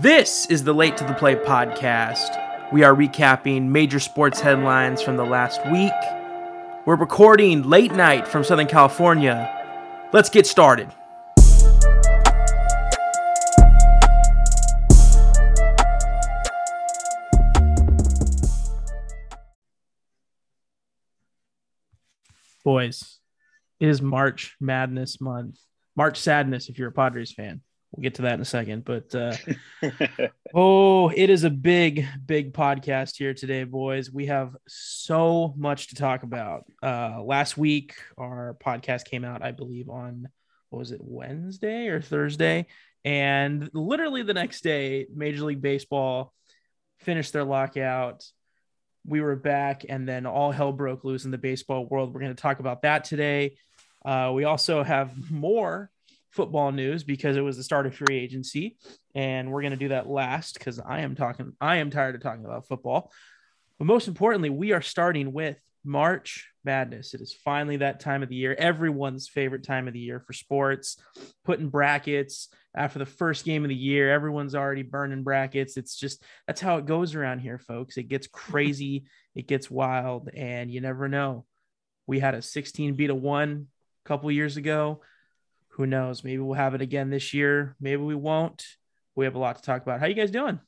This is the Late to the Play podcast. We are recapping major sports headlines from the last week. We're recording late night from Southern California. Let's get started. Boys, it is March Madness month. March Sadness if you're a Padres fan. We'll get to that in a second. But uh, oh, it is a big, big podcast here today, boys. We have so much to talk about. Uh, last week, our podcast came out, I believe, on what was it, Wednesday or Thursday? And literally the next day, Major League Baseball finished their lockout. We were back, and then all hell broke loose in the baseball world. We're going to talk about that today. Uh, we also have more football news because it was the start of free agency, and we're going to do that last because I am talking. I am tired of talking about football. But most importantly, we are starting with March Madness. It is finally that time of the year, everyone's favorite time of the year for sports. Putting brackets after the first game of the year, everyone's already burning brackets. It's just that's how it goes around here, folks. It gets crazy, it gets wild, and you never know. We had a 16 beat a one a couple years ago. Who knows? Maybe we'll have it again this year. Maybe we won't. We have a lot to talk about. How you guys doing?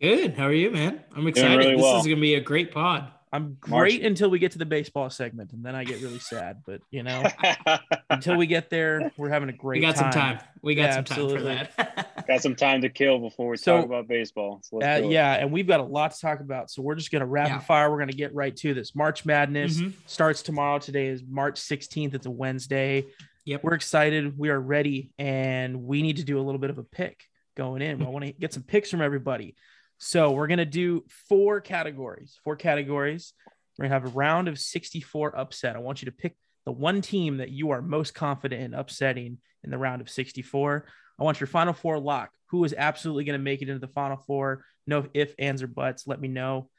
Good. How are you, man? I'm excited. Really this well. is going to be a great pod. I'm great March. until we get to the baseball segment, and then I get really sad. But you know, until we get there, we're having a great. We got time. some time. We got yeah, some time absolutely. for that. got some time to kill before we so, talk about baseball. So uh, yeah, and we've got a lot to talk about. So we're just gonna rapid yeah. fire. We're gonna get right to this. March Madness mm-hmm. starts tomorrow. Today is March 16th. It's a Wednesday. Yep. We're excited. We are ready, and we need to do a little bit of a pick going in. I want to get some picks from everybody. So we're gonna do four categories. Four categories. We're gonna have a round of 64 upset. I want you to pick the one team that you are most confident in upsetting in the round of 64. I want your final four lock. Who is absolutely going to make it into the final four? No if, ands, or buts. Let me know.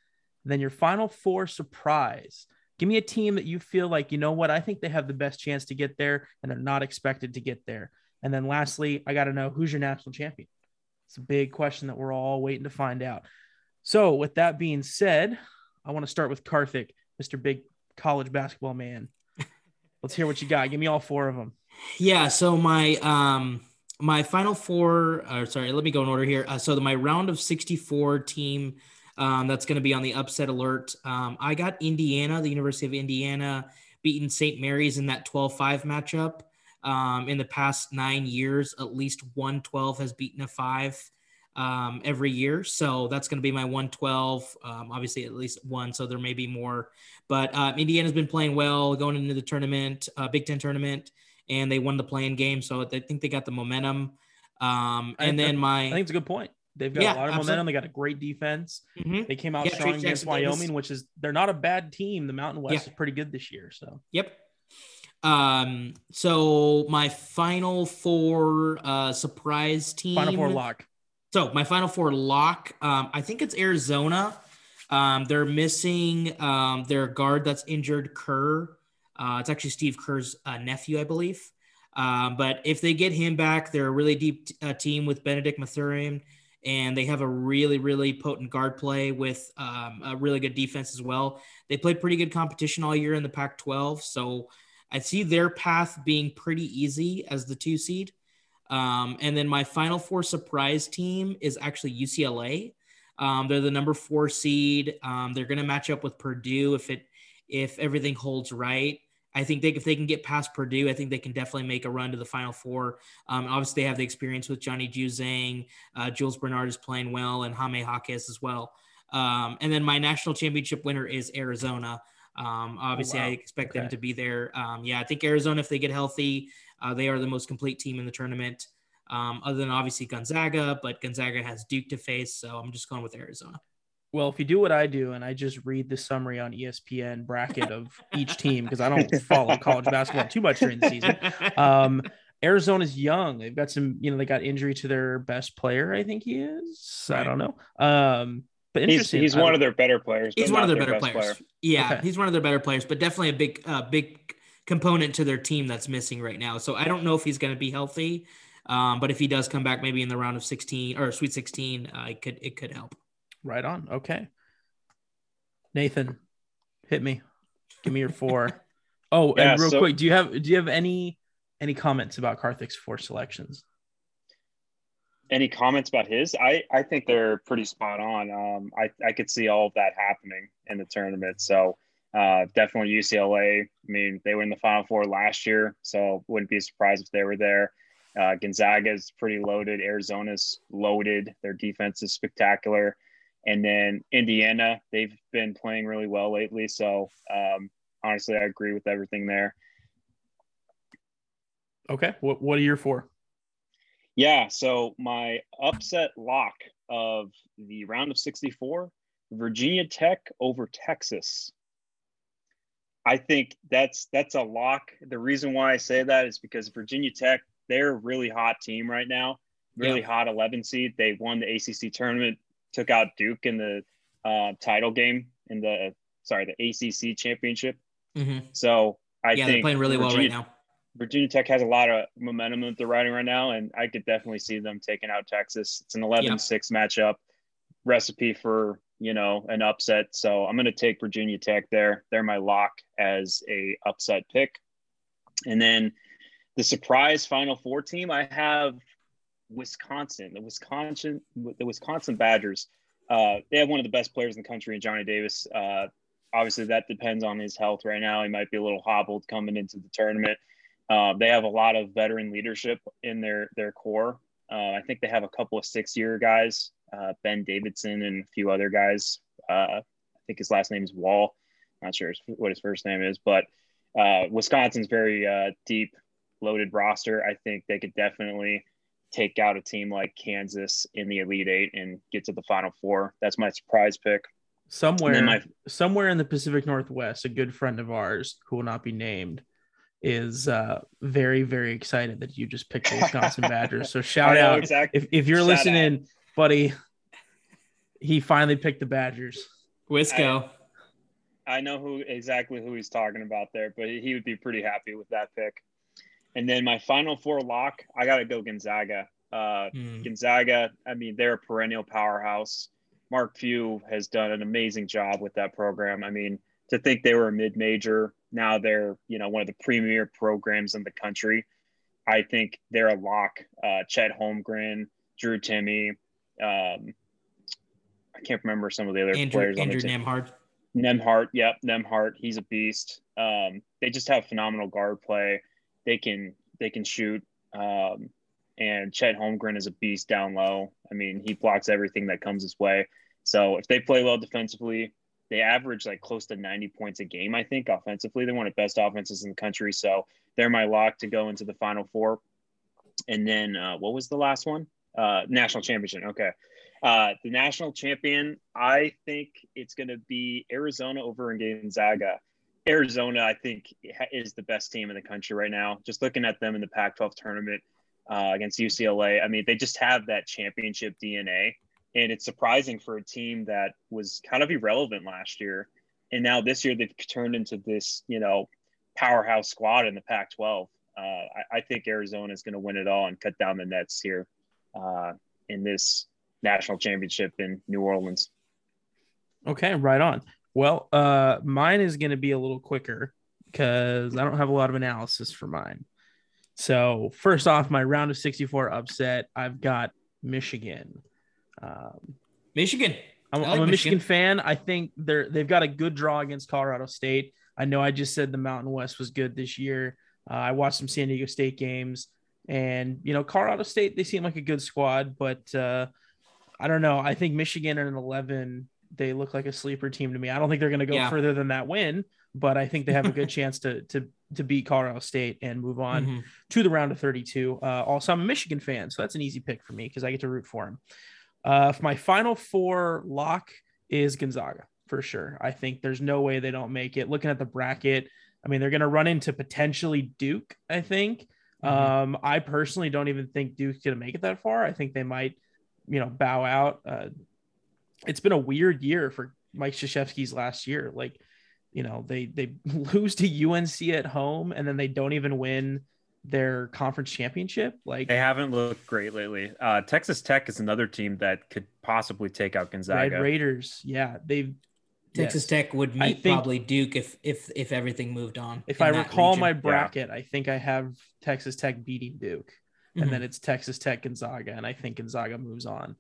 then your final four surprise. Give me a team that you feel like, you know what, I think they have the best chance to get there and they're not expected to get there. And then lastly, I got to know who's your national champion. It's a big question that we're all waiting to find out. So, with that being said, I want to start with Karthik, Mr. Big College basketball man. Let's hear what you got. Give me all four of them. Yeah. So my um my final four. Uh, sorry, let me go in order here. Uh, so the, my round of sixty four team um, that's going to be on the upset alert. Um, I got Indiana, the University of Indiana, beating St. Mary's in that 12 5 matchup. Um, in the past nine years, at least 112 has beaten a five um, every year. So that's going to be my 112. Um, obviously, at least one. So there may be more. But uh, Indiana's been playing well going into the tournament, uh, Big Ten tournament, and they won the playing game. So I think they got the momentum. Um, and I, then my. I think it's a good point. They've got yeah, a lot of absolutely. momentum. They got a great defense. Mm-hmm. They came out yeah, strong against Wyoming, which is they're not a bad team. The Mountain West yeah. is pretty good this year. So yep. Um. So my final four uh surprise team. Final four lock. So my final four lock. Um. I think it's Arizona. Um. They're missing um their guard that's injured. Kerr. Uh. It's actually Steve Kerr's uh, nephew, I believe. Um, but if they get him back, they're a really deep uh, team with Benedict Mathurin and they have a really, really potent guard play with um, a really good defense as well. They play pretty good competition all year in the Pac 12. So I see their path being pretty easy as the two seed. Um, and then my final four surprise team is actually UCLA. Um, they're the number four seed. Um, they're going to match up with Purdue if it if everything holds right. I think they, if they can get past Purdue, I think they can definitely make a run to the Final Four. Um, obviously, they have the experience with Johnny Juzang. Uh, Jules Bernard is playing well, and Jaime Jaquez as well. Um, and then my national championship winner is Arizona. Um, obviously, oh, wow. I expect okay. them to be there. Um, yeah, I think Arizona, if they get healthy, uh, they are the most complete team in the tournament. Um, other than obviously Gonzaga, but Gonzaga has Duke to face, so I'm just going with Arizona. Well, if you do what I do and I just read the summary on ESPN bracket of each team because I don't follow college basketball too much during the season. Um, Arizona's young. They've got some, you know, they got injury to their best player. I think he is. Right. I don't know. Um, but interesting. He's, he's one of their better players. He's one of their, their better players. Player. Yeah, okay. he's one of their better players, but definitely a big, uh, big component to their team that's missing right now. So I don't know if he's going to be healthy. Um, but if he does come back, maybe in the round of 16 or Sweet 16, uh, it could it could help. Right on. Okay. Nathan, hit me. Give me your four. Oh, yeah, and real so, quick, do you have do you have any any comments about Karthik's four selections? Any comments about his? I I think they're pretty spot on. Um, I I could see all of that happening in the tournament. So uh, definitely UCLA. I mean, they were in the Final Four last year, so wouldn't be surprised if they were there. Uh, Gonzaga is pretty loaded. Arizona's loaded. Their defense is spectacular. And then Indiana, they've been playing really well lately. So um, honestly, I agree with everything there. Okay. What, what are your four? Yeah. So my upset lock of the round of 64 Virginia Tech over Texas. I think that's that's a lock. The reason why I say that is because Virginia Tech, they're a really hot team right now, really yeah. hot 11 seed. They won the ACC tournament, took out Duke in the uh, title game in the sorry the ACC championship. Mm-hmm. So I yeah, think they're playing really Virginia, well right now. Virginia Tech has a lot of momentum that they're riding right now, and I could definitely see them taking out Texas. It's an 11-6 matchup, recipe for you know an upset. So I'm going to take Virginia Tech there. They're my lock as a upset pick, and then the surprise Final Four team I have Wisconsin. The Wisconsin the Wisconsin Badgers. Uh, they have one of the best players in the country in Johnny Davis. Uh, obviously that depends on his health right now. He might be a little hobbled coming into the tournament. Uh, they have a lot of veteran leadership in their their core. Uh, I think they have a couple of six year guys, uh, Ben Davidson and a few other guys. Uh, I think his last name is Wahl. Not sure what his first name is, but Wisconsin's very deep, loaded roster. I think they could definitely take out a team like Kansas in the Elite Eight and get to the Final Four. That's my surprise pick. Somewhere, my, somewhere in the Pacific Northwest, a good friend of ours who will not be named is uh, very, very excited that you just picked the Wisconsin Badgers. So shout out exactly. if, if you're shout listening, out. buddy. He finally picked the Badgers. Wisco. I, I know who exactly who he's talking about there, but he would be pretty happy with that pick. And then my final four lock, I got to go Gonzaga. Uh, mm. Gonzaga, I mean, they're a perennial powerhouse. Mark Few has done an amazing job with that program. I mean, to think they were a mid-major, now they're you know one of the premier programs in the country. I think they're a lock. Uh, Chet Holmgren, Drew Timme, um, I can't remember some of the other Andrew, players. Andrew on the Nembhard. Nembhard, yep, Nembhard. He's a beast. Um, they just have phenomenal guard play. They can they can shoot. Um, and Chet Holmgren is a beast down low. I mean, he blocks everything that comes his way. So if they play well defensively, they average like close to 90 points a game, I think, offensively. They're one of the best offenses in the country. So they're my lock to go into the final four. And then uh, what was the last one? Uh, national championship. Okay. Uh, the national champion, I think it's going to be Arizona over in Gonzaga. Arizona, I think, is the best team in the country right now. Just looking at them in the Pac 12 tournament uh, against UCLA, I mean, they just have that championship DNA. And it's surprising for a team that was kind of irrelevant last year. And now this year they've turned into this, you know, powerhouse squad in the Pac 12. Uh, I, I, think Arizona is going to win it all and cut down the nets here uh, in this national championship in New Orleans. Okay, right on. Well, uh, mine is going to be a little quicker because I don't have a lot of analysis for mine. So, first off, my round of 64 upset, I've got Michigan. Um, Michigan. I'm, like I'm a Michigan. Michigan. fan. I think they're they've got a good draw against Colorado State. I know I just said the Mountain West was good this year. Uh, I watched some San Diego State games, and you know Colorado State they seem like a good squad, but uh, I don't know. I think Michigan at an 11 they look like a sleeper team to me. I don't think they're going to go yeah. further than that win, but I think they have a good chance to to to beat Colorado State and move on mm-hmm. to the round of 32. Uh, also, I'm a Michigan fan, so that's an easy pick for me because I get to root for him. Uh, my final four lock is Gonzaga for sure. I think there's no way they don't make it. Looking at the bracket, I mean, they're going to run into potentially Duke. I think. Mm-hmm. Um, I personally don't even think Duke's going to make it that far. I think they might, you know, bow out. Uh, it's been a weird year for Mike Krzyzewski's last year. Like, you know, they they lose to UNC at home and then they don't even win their conference championship. Like they haven't looked great lately. Uh, Texas Tech is another team that could possibly take out Gonzaga. Red Raiders, yeah, they've Texas yes. Tech would meet think- probably Duke if if if everything moved on. If I recall region. my bracket, I think I have Texas Tech beating Duke, and then it's Texas Tech Gonzaga, and I think Gonzaga moves on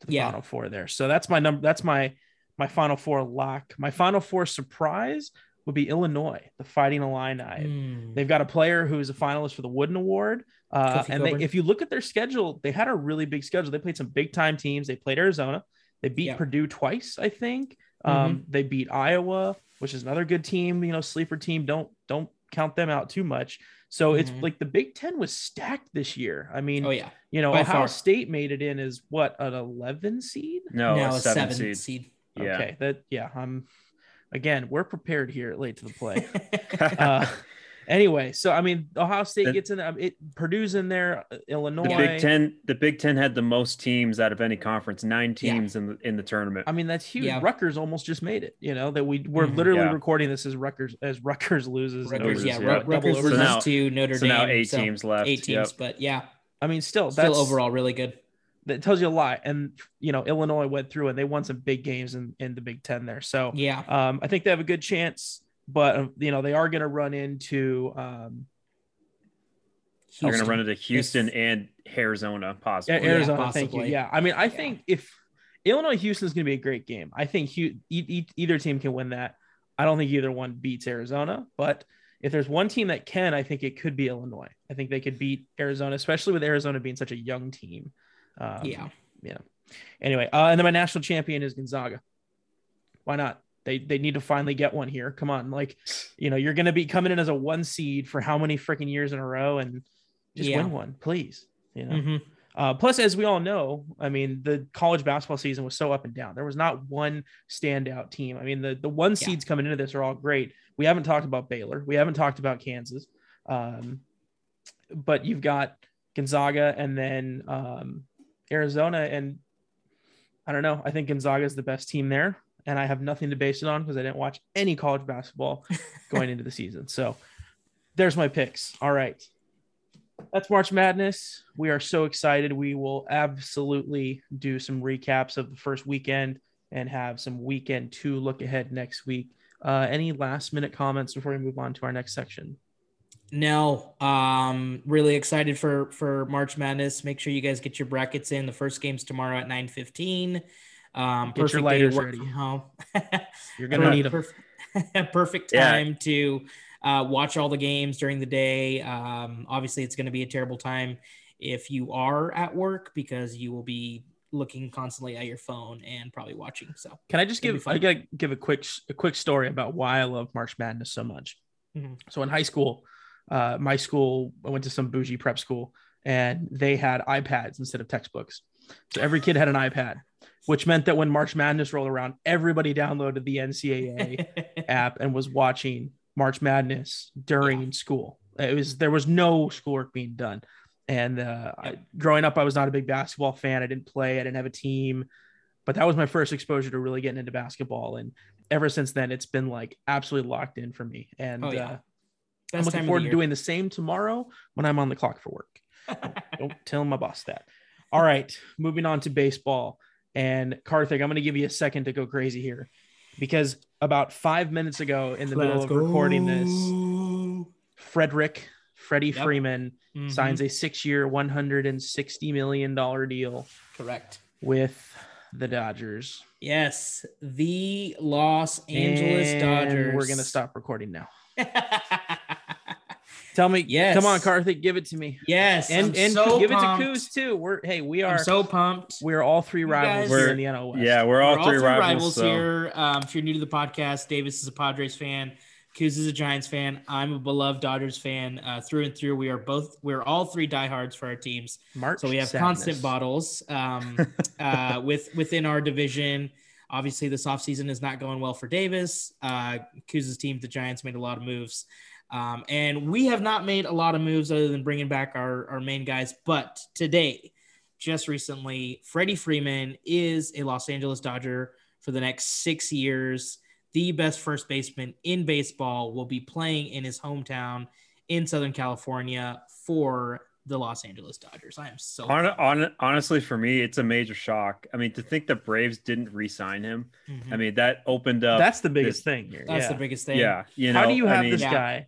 to the Yeah. final four there. So that's my number. That's my my final four lock. My final four surprise would be Illinois, the Fighting Illini. Mm. They've got a player who is a finalist for the Wooden Award. Uh, and they, if you look at their schedule, they had a really big schedule. They played some big time teams. They played Arizona. They beat Yeah. Mm-hmm. Purdue twice, I think. Um, They beat Iowa, which is another good team. You know, sleeper team. Don't don't count them out too much. So it's Mhm. like the Big Ten was stacked this year. I mean, Oh yeah, you know, by Ohio far. State made it in as what an 11 seed. No, now a a seven, seven seed. seed. Yeah. Okay, that yeah. I'm again. We're prepared here late to the play. uh, anyway, so I mean, Ohio State The- gets in there. It Purdue's in there. uh, Illinois. the Big Ten, the Big Ten had the most teams out of any conference, nine Yeah. teams in the in the tournament. I mean, that's huge. Yeah. Rutgers almost just made it. You know that we we're Mhm. literally Yeah. recording this as Rutgers as Rutgers loses. Rutgers, yeah, yeah. Rutgers loses So now- to Notre so Dame. So now eight teams left. Eight teams, Yep. but yeah, I mean, still still that's overall really good. that tells you a lot. And you know, Illinois went through and they won some big games in in the Big Ten there. So Yeah, um, I think they have a good chance. But uh, you know, they are going to run into um, They're going to run into Houston If- and Arizona, Yeah, possibly. Yeah, Arizona. thank you. Yeah, I mean, I Yeah. think if Illinois Houston is going to be a great game, I think Hu- e- e- either team can win that. I don't think either one beats Arizona, but if there's one team that can, I think it could be Illinois. I think they could beat Arizona, especially with Arizona being such a young team. Um, yeah, Anyway, uh, and then my national champion is Gonzaga. Why not? They they need to finally get one here. Come on, like you know, you're going to be coming in as a one seed for how many freaking years in a row, and just Yeah. win one, please. You know. Mhm. Uh, plus, as we all know, I mean, the college basketball season was so up and down. There was not one standout team. I mean, the the one Yeah. seeds coming into this are all great. We haven't talked about Baylor. We haven't talked about Kansas. Um, but you've got Gonzaga and then um, Arizona, and I don't know. I think Gonzaga is the best team there, and I have nothing to base it on because I didn't watch any college basketball going into the season. So there's my picks. All right. That's March Madness. We are so excited. We will absolutely do some recaps of the first weekend and have some weekend two look ahead next week. Uh, any last minute comments before we move on to our next section? No, um, really excited for for March Madness. Make sure you guys get your brackets in. The first game's tomorrow at nine fifteen. Um, Get your perfect lighters ready. home. You're gonna need them. Perf- perfect Yeah. time to uh, watch all the games during the day. Um, obviously, it's going to be a terrible time if you are at work because you will be looking constantly at your phone and probably watching. So Can I just give. I gotta give a quick a quick story about why I love March Madness so much. Mhm. So in high school, uh, my school I went to some bougie prep school, and they had iPads instead of textbooks. So every kid had an iPad, which meant that when March Madness rolled around, everybody downloaded the NCAA app and was watching March Madness during school. It was there was no schoolwork being done. And uh, I, growing up, I was not a big basketball fan. I didn't play. I didn't have a team, but that was my first exposure to really getting into basketball. And ever since then, it's been like absolutely locked in for me. And Oh, yeah. uh, I'm looking forward to doing the same tomorrow when I'm on the clock for work. Don't tell my boss that. All right, moving on to baseball. And Karthik, I'm going to give you a second to go crazy here because about five minutes ago, in the middle Let's of recording this. Frederick Freddie Yep. Freeman Mhm. signs a six-year, 160 million dollar deal correct. with the Dodgers. Yes, the Los Angeles And Dodgers. We're going to stop recording now. Tell me, Yes. come on, Karthik, give it to me. yes, And I'm and so give pumped. it to Coos too. We're hey, we are I'm so pumped. we're all three rivals guys- here in the NL West. Yeah, we're all We're three rivals. so- here. Um, if you're new to the podcast, Davis is a Padres fan. Coos is a Giants fan. I'm a beloved Dodgers fan uh, through and through. We are both. We're all three diehards for our teams. March. So we have sadness. constant bottles um, uh, with within our division. Obviously, this offseason is not going well for Davis. Uh, Kuz's team, the Giants, made a lot of moves. Um, and we have not made a lot of moves other than bringing back our, our main guys. But today, just recently, Freddie Freeman is a Los Angeles Dodger for the next six years. The best first baseman in baseball will be playing in his hometown in Southern California for the Los Angeles Dodgers. I am so on, on, honestly for me, it's a major shock. I mean, to think the Braves didn't re-sign him, Mhm. I mean that opened up. That's the biggest this- thing here. that's yeah. the biggest thing. yeah, you know. How do you I have mean, this Yeah. guy?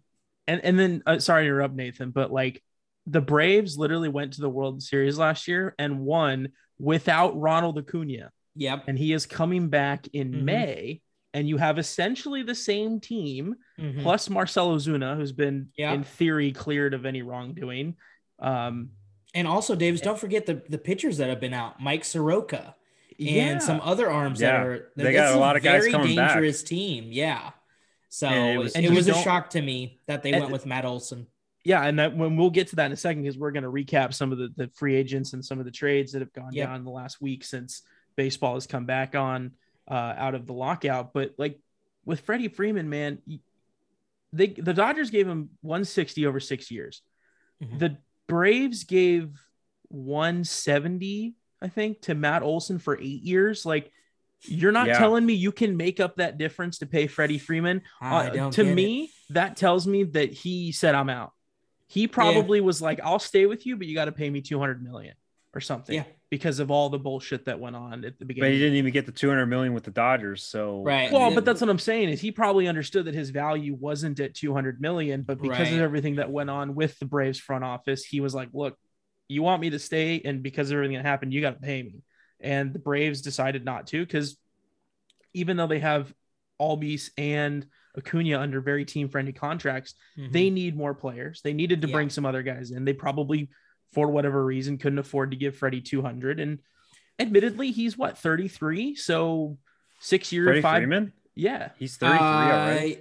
And and then uh, sorry to interrupt Nathan, but like the Braves literally went to the World Series last year and won without Ronald Acuna, Yep. and he is coming back in Mhm. May. And you have essentially the same team Mhm. plus Marcell Ozuna, who's been Yeah. in theory cleared of any wrongdoing. Um, And also, Davis, don't forget the the pitchers that have been out. Mike Soroka and yeah. some other arms that Yeah. are. They got a lot of guys very coming back. Very dangerous team. Yeah. So And it was- and it was a shock to me that they went with Matt Olson. yeah, and that when we'll get to that in a second because we're going to recap some of the, the free agents and some of the trades that have gone Yep. down in the last week since baseball has come back on uh, out of the lockout. But like with Freddie Freeman, man, they the Dodgers gave him 160 over six years. Mhm. The Braves gave 170, I think, to Matt Olson for eight years. Like, you're not Yeah. telling me you can make up that difference to pay Freddie Freeman. Uh, to get it. me, that tells me that he said, "I'm out." He probably was like, "I'll stay with you, but you got to pay me 200 million or something." Yeah. because of all the bullshit that went on at the beginning. But he didn't even get the 200 million with the Dodgers. So Right. Well, but that's what I'm saying is he probably understood that his value wasn't at 200 million, but because of everything that went on with the Braves front office, he was like, "Look, you want me to stay, and because of everything that happened, you got to pay me." And the Braves decided not to because even though they have Albies and Acuna under very team friendly contracts, Mhm. they need more players. They needed to Yeah. bring some other guys in. They probably, for whatever reason, couldn't afford to give Freddie 200. And admittedly, he's what, 33? So six years, Freddie five. Freeman, Yeah. he's 33 already.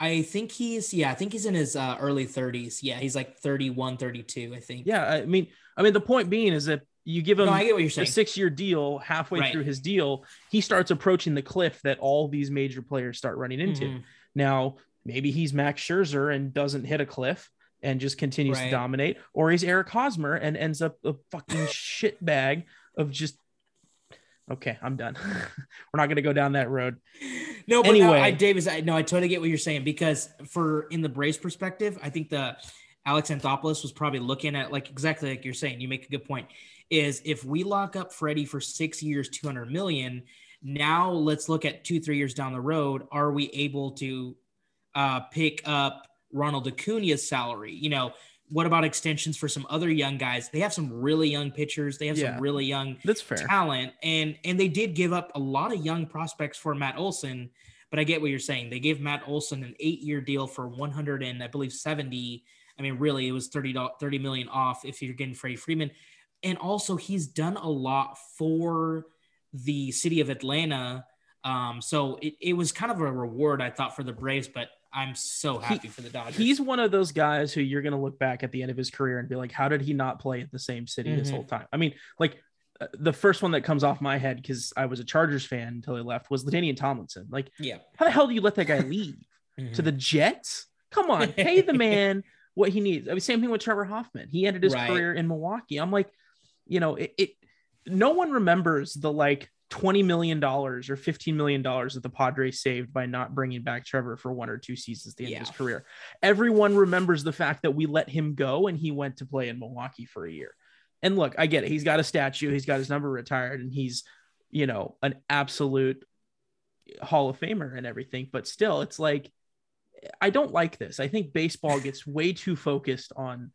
I, I think he's yeah, I think he's in his uh, early 30s. Yeah, he's like 31, 32, I think. Yeah. I mean, I mean, the point being is that you give him No, I get what you're a six year deal halfway Right. through his deal, he starts approaching the cliff that all these major players start running into. Mhm. Now, maybe he's Max Scherzer and doesn't hit a cliff and just continues to dominate, or he's Eric Hosmer and ends up a fucking shit bag of just. Okay, I'm done. We're not going to go down that road. No, but Anyway. no, I, Davis, I no, I totally get what you're saying because for in the Braves perspective, I think the Alex Anthopoulos was probably looking at like exactly like you're saying. You make a good point. Is if we lock up Freddie for six years, 200 million, now let's look at two, three years down the road. Are we able to uh, pick up Ronald Acuna's salary? You know, what about extensions for some other young guys? They have some really young pitchers. They have Yeah. some really young That's fair. talent and and they did give up a lot of young prospects for Matt Olson but I get what you're saying they gave Matt Olson an 8-year deal for 100 and I believe 70 I mean really it was 30 do- 30 million off if you're getting Freddie Freeman and also he's done a lot for the city of Atlanta um so it, it was kind of a reward I thought for the Braves but I'm so He- happy for the Dodgers He's one of those guys who you're going to look back at the end of his career and be like, how did he not play at the same city this Mhm. whole time? I mean, like uh, the first one that comes off my head because I was a Chargers fan until he left was LaDainian Tomlinson. Like, yeah how the hell do you let that guy leave to the Jets? Come on, pay the man what he needs. I mean, same thing with Trevor Hoffman. He ended his Right. career in Milwaukee. I'm like, you know, it, it no one remembers the like $20 million or $15 million that the Padres saved by not bringing back Trevor for one or two seasons at the end of his career. Everyone remembers the fact that we let him go and he went to play in Milwaukee for a year. And look, I get it. He's got a statue, he's got his number retired, and he's, you know, an absolute Hall of Famer and everything. But still, it's like, I don't like this. I think baseball gets way too focused on,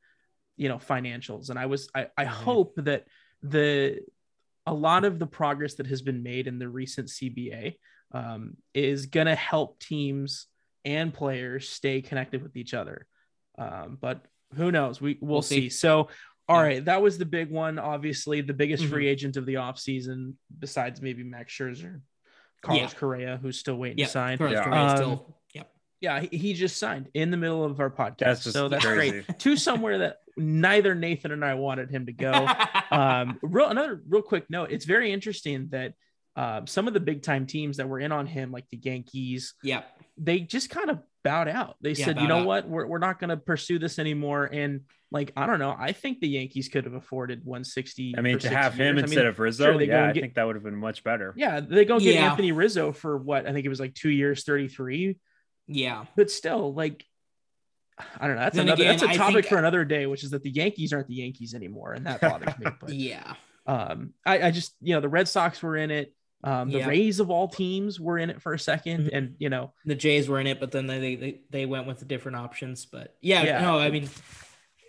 you know, financials. And I was, I, I Mhm. hope that the, a lot of the progress that has been made in the recent CBA um, is going to help teams and players stay connected with each other. Um, but who knows? We we'll, We'll see. see. So, all Yeah. right, that was the big one. Obviously, the biggest Mhm. free agent of the offseason, besides maybe Max Scherzer, Carlos Yeah. Correa, who's still waiting yeah to sign. Carlos Yeah. Um, still yep Yeah, he, he just signed in the middle of our podcast. That's so that's crazy. great. to somewhere that neither Nathan and I wanted him to go. um, real another real quick note. It's very interesting that um, some of the big time teams that were in on him, like the Yankees, yep they just kind of bowed out. They Yeah, said, you know out. what, we're, we're not going to pursue this anymore. And like, I don't know. I think the Yankees could have afforded 160. I mean, to six have him years. I mean, instead of Rizzo, sure, they yeah, and I get- think that would have been much better. yeah, they go get Yeah. Anthony Rizzo for what I think it was like two years, 33 yeah but still like I don't know. That's Then another. again, that's a I topic think- for another day, which is that the Yankees aren't the Yankees anymore, and that bothers me. But Yeah. um, I, I just you know the Red Sox were in it. Um, the Yeah. Rays of all teams were in it for a 2nd Mhm. and you know The Jays were in it, but then they they, they went with the different options. But yeah, Yeah. no, I mean,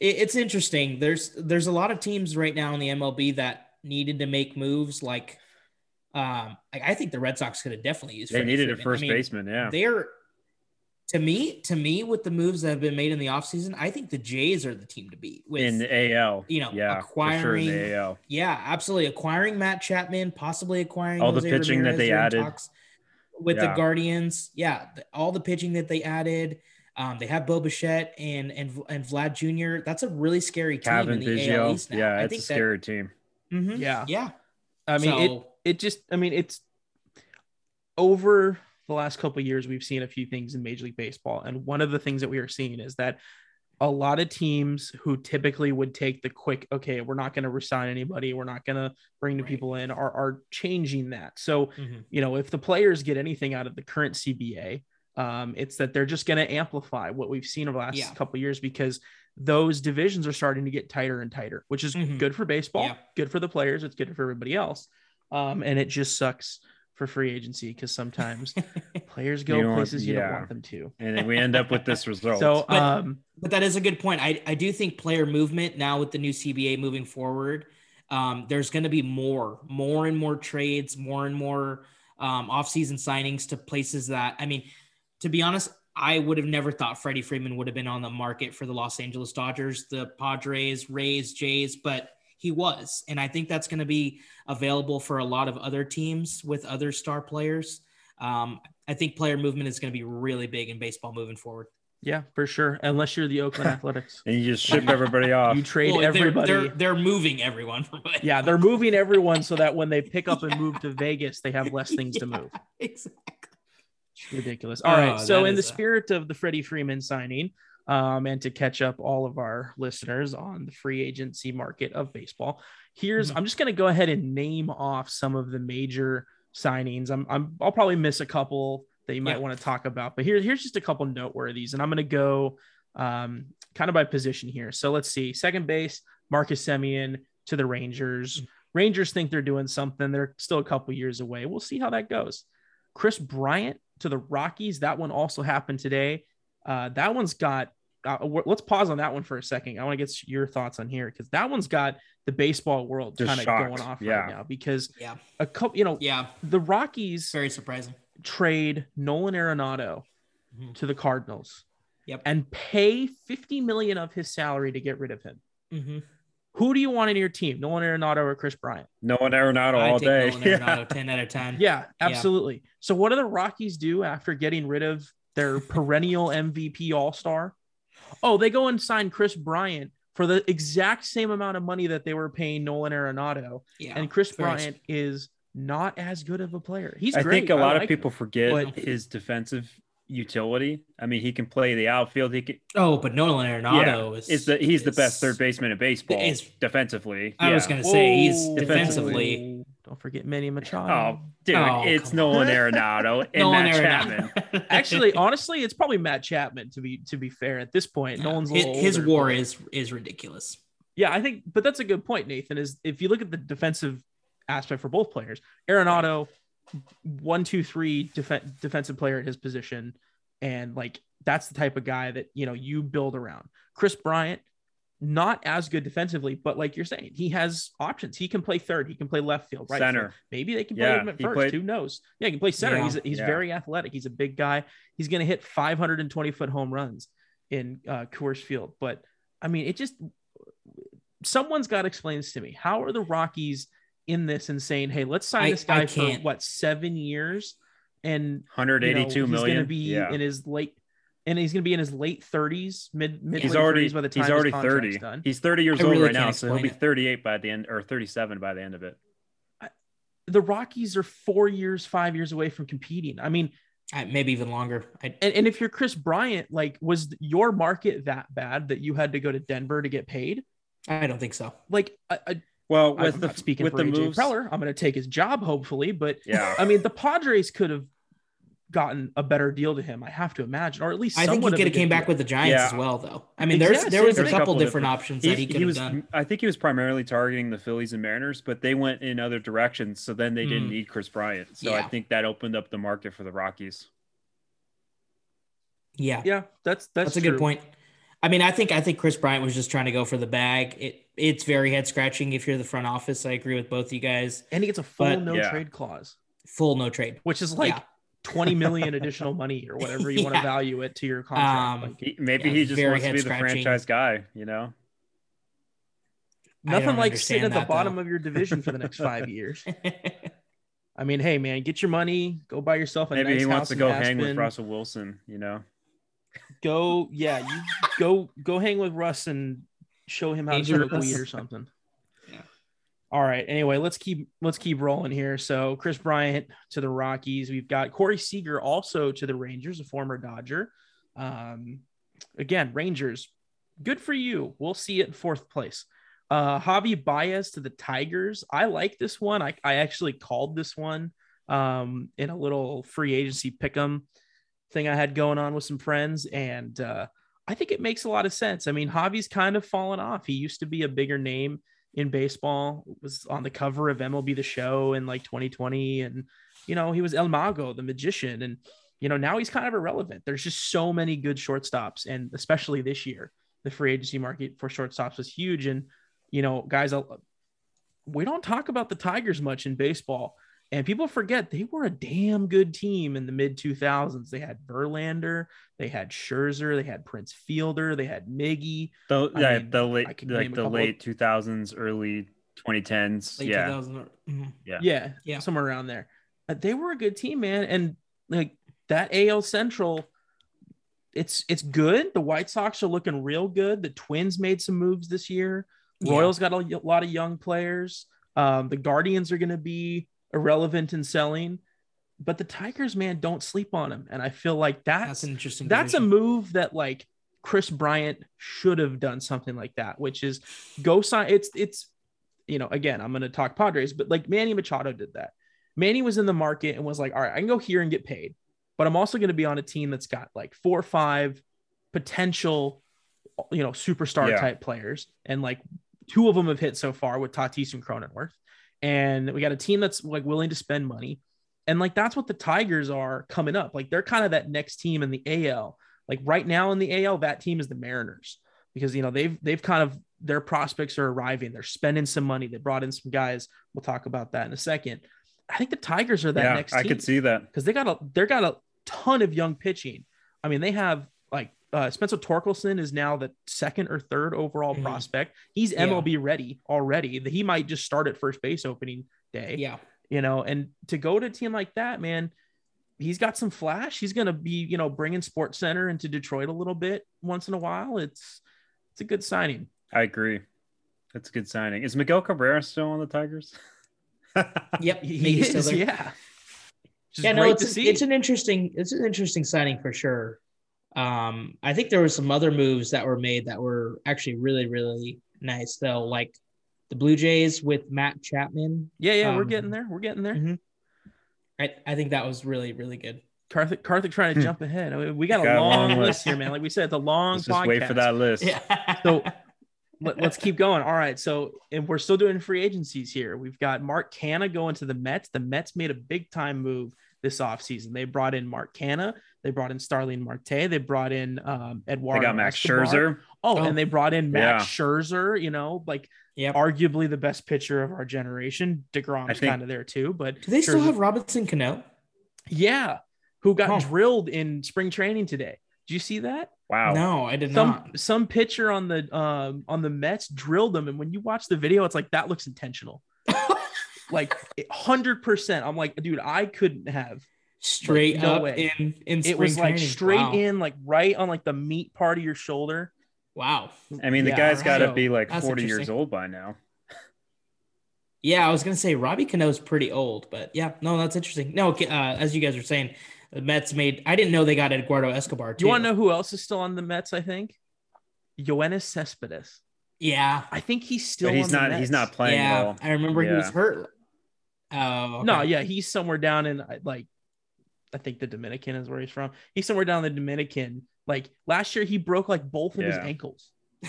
it, it's interesting. There's there's a lot of teams right now in the MLB that needed to make moves. Like, um, I, I think the Red Sox could have definitely used. They needed a first I mean, baseman. Yeah. They're to me, to me, with the moves that have been made in the offseason, I think the Jays are the team to beat. With in the AL. you know, yeah, for sure in acquiring- the AL. Yeah, absolutely. Acquiring Matt Chapman, possibly acquiring All the pitching that Ramirez, they they're added. talks with Yeah. the Guardians. Yeah, the- all the pitching that they added. Um, they have Bo Bichette and and and Vlad Jr. That's a really scary team Kevin in the AL East now. Yeah, I it's a think that- scary team. Mhm. yeah yeah. I mean it it just I mean it's over the last couple of years we've seen a few things in Major League Baseball and one of the things that we are seeing is that a lot of teams who typically would take the quick okay we're not going to resign anybody we're not going to bring new Right. people in are are changing that so mhm. you know if the players get anything out of the current CBA um, it's that they're just going to amplify what we've seen over the last Yeah. couple of years because those divisions are starting to get tighter and tighter, which is Mhm. good for baseball, Yeah. good for the players, it's good for everybody else. Um, and it just sucks for free agency because sometimes players go You places you don't want them to. And then we end up with this result. So, But- um, But that is a good point. I, I do think player movement now with the new CBA moving forward, um, there's going to be more, more and more trades, more and more um, offseason signings to places that, I mean, to be honest, I would have never thought Freddie Freeman would have been on the market for the Los Angeles Dodgers, the Padres, Rays, Jays, but he was. And I think that's going to be available for a lot of other teams with other star players. Um, I think player movement is going to be really big in baseball moving forward. yeah, for sure. Unless you're the Oakland Athletics, and you just ship everybody off. you trade Well, they're- everybody. They're, they're, moving everyone yeah, they're moving everyone so that when they pick up and move to Vegas, they have less things to move. Exactly. Ridiculous. All right. Oh, So, in the a- spirit of the Freddie Freeman signing, um, and to catch up all of our listeners on the free agency market of baseball, here's Mhm. I'm just going to go ahead and name off some of the major signings. I'm, I'm I'll probably miss a couple that you might Yeah. want to talk about, but here, here's just a couple noteworthies, and I'm going to go um, kind of by position here. So let's see. Second base, Marcus Semien to the Rangers. Rangers think they're doing something. They're still a couple years away. We'll see how that goes. Kris Bryant to the Rockies. That one also happened today. Uh, that one's got. Uh, let's pause on that one for a second. I want to get your thoughts on here because that one's got the baseball world kind of going off Yeah. right now because Yeah. a couple, you know, Yeah. the Rockies Very surprising. trade Nolan Arenado Mhm. to the Cardinals Yep. and pay 50 million of his salary to get rid of him. Mm-hmm. Who do you want in your team, Nolan Arenado or Kris Bryant? no one Arenado I all day. Nolan Yeah. Arenado 10 out of 10. Yeah, absolutely. So what do the Rockies do after getting rid of their perennial MVP All-Star? Oh, they go and sign Kris Bryant for the exact same amount of money that they were paying Nolan Arenado, Yeah. and Kris very- Bryant is not as good of a player. He's I great. think a lot like of him. people forget but- his defensive utility. I mean, he can play the outfield. He can. Oh, but Nolan Arenado is, Is the he's the best third baseman in baseball is- defensively. I was going to say he's Whoa. defensively. Don't forget Manny Machado. Oh, dude, Oh, it's Nolan Arenado and Nolan Matt Arenado. Chapman. Actually, honestly, it's probably Matt Chapman to be to be fair at this point. Yeah. Nolan's a his, little his war but- is is ridiculous. Yeah, I think, but that's a good point, Nathan. Is if you look at the defensive aspect for both players, Arenado, one, two, three def- defensive player at his position, and like that's the type of guy that you know you build around. Kris Bryant, not as good defensively, but like you're saying, he has options. He can play third, he can play left field, right Center. field. Maybe they can play Yeah, him at first. played- Who knows? Yeah, he can play center. Yeah. He's he's Yeah. very athletic. He's a big guy. He's going to hit 520 foot home runs in uh, Coors Field. But I mean, it just someone's got to explain this to me. How are the Rockies in this and saying, "Hey, let's sign I- this guy for what seven years?" And 182 you know, million. He's going to be yeah. in his late, and he's going to be in his late 30s, mid mid He's late already 30s by the time he's already his contract's 30. done. He's 30 years I old really right now, so he'll be explain it. 38 by the end or 37 by the end of it. The Rockies are four years, five years away from competing. I mean, Uh, maybe even longer. I, and, and if you're Kris Bryant, like, was your market that bad that you had to go to Denver to get paid? I don't think so. Like, I, I, Well, I'm with the not speaking with for the AJ moves, Preller. I'm going to take his job, hopefully. But yeah, I mean, the Padres could have gotten a better deal to him. I have to imagine, or at least I think he could have came back deal. with the Giants Yeah. as well, though. I mean, there's Exactly. there was a There's couple, different, options that he, could have was, done. I think he was primarily targeting the Phillies and Mariners, but they went in other directions. So then they didn't Mm. need Kris Bryant. So I think that opened up the market for the Rockies. Yeah, Yeah, that's that's, that's, a good point. I mean, I think I think Kris Bryant was just trying to go for the bag. It it's very head scratching if you're the front office. I agree with both you guys. And he gets a full But- no Yeah. trade clause, Full no trade. which is like Yeah. 20 million additional money or whatever you want to value it to your contract. Um, Like, He, maybe Yeah, he just wants to be the franchise guy, you know? Nothing like sitting at the that, bottom though. of your division for the next five years. I mean, hey man, get your money, go buy yourself a Maybe nice he wants house to in go hang with Russell Wilson, you know? Go, yeah, you go go hang with Russ and show him how to Angel smoke weed or something. All right. Anyway, let's keep let's keep rolling here. So Kris Bryant to the Rockies. We've got Corey Seager also to the Rangers, a former Dodger. Um, again, Rangers, good for you. We'll see it in fourth place. Uh, Javi Baez to the Tigers. I like this one. I, I actually called this one um, in a little free agency pick'em thing I had going on with some friends, and uh, I think it makes a lot of sense. I mean, Javi's kind of fallen off. He used to be a bigger name in baseball. Was on the cover of MLB The Show in like 2020, and you know he was El Mago, the magician, and you know now he's kind of irrelevant. There's just so many good shortstops, and especially this year, the free agency market for shortstops was huge. And you know, guys, uh, we don't talk about the Tigers much in baseball. And people forget they were a damn good team in the mid 2000s. They had Verlander, they had Scherzer, they had Prince Fielder, they had Miggy. The, I yeah, mean, the late, like the couple late 2000s, early 2010s. Late yeah. 2000. mhm. Yeah, Yeah. somewhere around there. Uh, they were a good team, man. And like that AL Central, it's it's good. The White Sox are looking real good. The Twins made some moves this year. Yeah. Royals got a lot of young players. Um, the Guardians are going to be irrelevant in selling, but the Tigers, man, don't sleep on him. And I feel like That's that's an interesting. that's a move that like Kris Bryant should have done something like that, which is go sign. It's it's you know again I'm going to talk Padres, but like Manny Machado did that. Manny was in the market and was like, all right, I can go here and get paid, but I'm also going to be on a team that's got like four or five potential, you know, superstar Yeah. type players, and like two of them have hit so far with Tatis and Cronenworth, and we got a team that's like willing to spend money. And like that's what the Tigers are coming up. Like they're kind of that next team in the AL. Like right now in the AL, that team is the Mariners because you know they've they've kind of their prospects are arriving. They're spending some money. They brought in some guys. We'll talk about that in a second. I think the Tigers are that yeah, next I team could see that. because they got a they got a ton of young pitching. I mean, they have like uh, Spencer Torkelson is now the second or third overall Mhm. prospect. He's Yeah. MLB ready already. He might just start at first base opening day Yeah. you know, and to go to a team like that, man, he's got some flash. He's going to be, you know, bringing Sports Center into Detroit a little bit once in a while. It's it's a good signing. I agree. That's a good signing. Is Miguel Cabrera still on the Tigers? Yep. He Miggy's still is, there. yeah. Just yeah, no, it's to it's an interesting it's an interesting signing for sure. Um, I think there were some other moves that were made that were actually really really nice though, like the Blue Jays with Matt Chapman. yeah, yeah, we're um, getting there. We're getting there. Mhm. I I think that was really really good. Karthik, Karthik trying to Hmm. jump ahead. I mean, we got a Got a long, long list list. here, man. Like we said, it's a long Let's just wait for that list. Yeah. So Let, us keep going. All right. So, and we're still doing free agencies here. We've got Mark Canha going to the Mets. The Mets made a big time move this offseason. They brought in Mark Canha. They brought in Starling Marte. They brought in um, They got Max Escobar. Scherzer. Oh, Oh. and they brought in Max Yeah. Scherzer, you know, like Yep. arguably the best pitcher of our generation. I DeGrom's think- kind of there too. But Do they still have Robinson Cano? yeah, who got Huh. drilled in spring training today. Did you see that? Wow. No, I did some not. some pitcher on the um on the Mets drilled them, and when you watch the video, it's like that looks intentional, like hundred percent. I'm like, dude, I couldn't have. Straight no up way. in in It was spring like straight Wow. in, like right on like the meat part of your shoulder. Wow. I mean, the Yeah, guy's right. got to be like that's 40 years old by now. Yeah, I was gonna say Robbie Cano's pretty old, but yeah, no, that's interesting. No, uh, as you guys were saying, the Mets made. I didn't know they got Eduardo Escobar. Do Too. you want to know who else is still on the Mets? I think Yoenis Cespedes. Yeah, I think he's still. But he's on the not. He's not playing yeah. well. I remember he was hurt. Oh No, yeah, he's somewhere down in uh, like I think the Dominican is where he's from. He's somewhere down in the Dominican. Like last year, he broke like both of his ankles.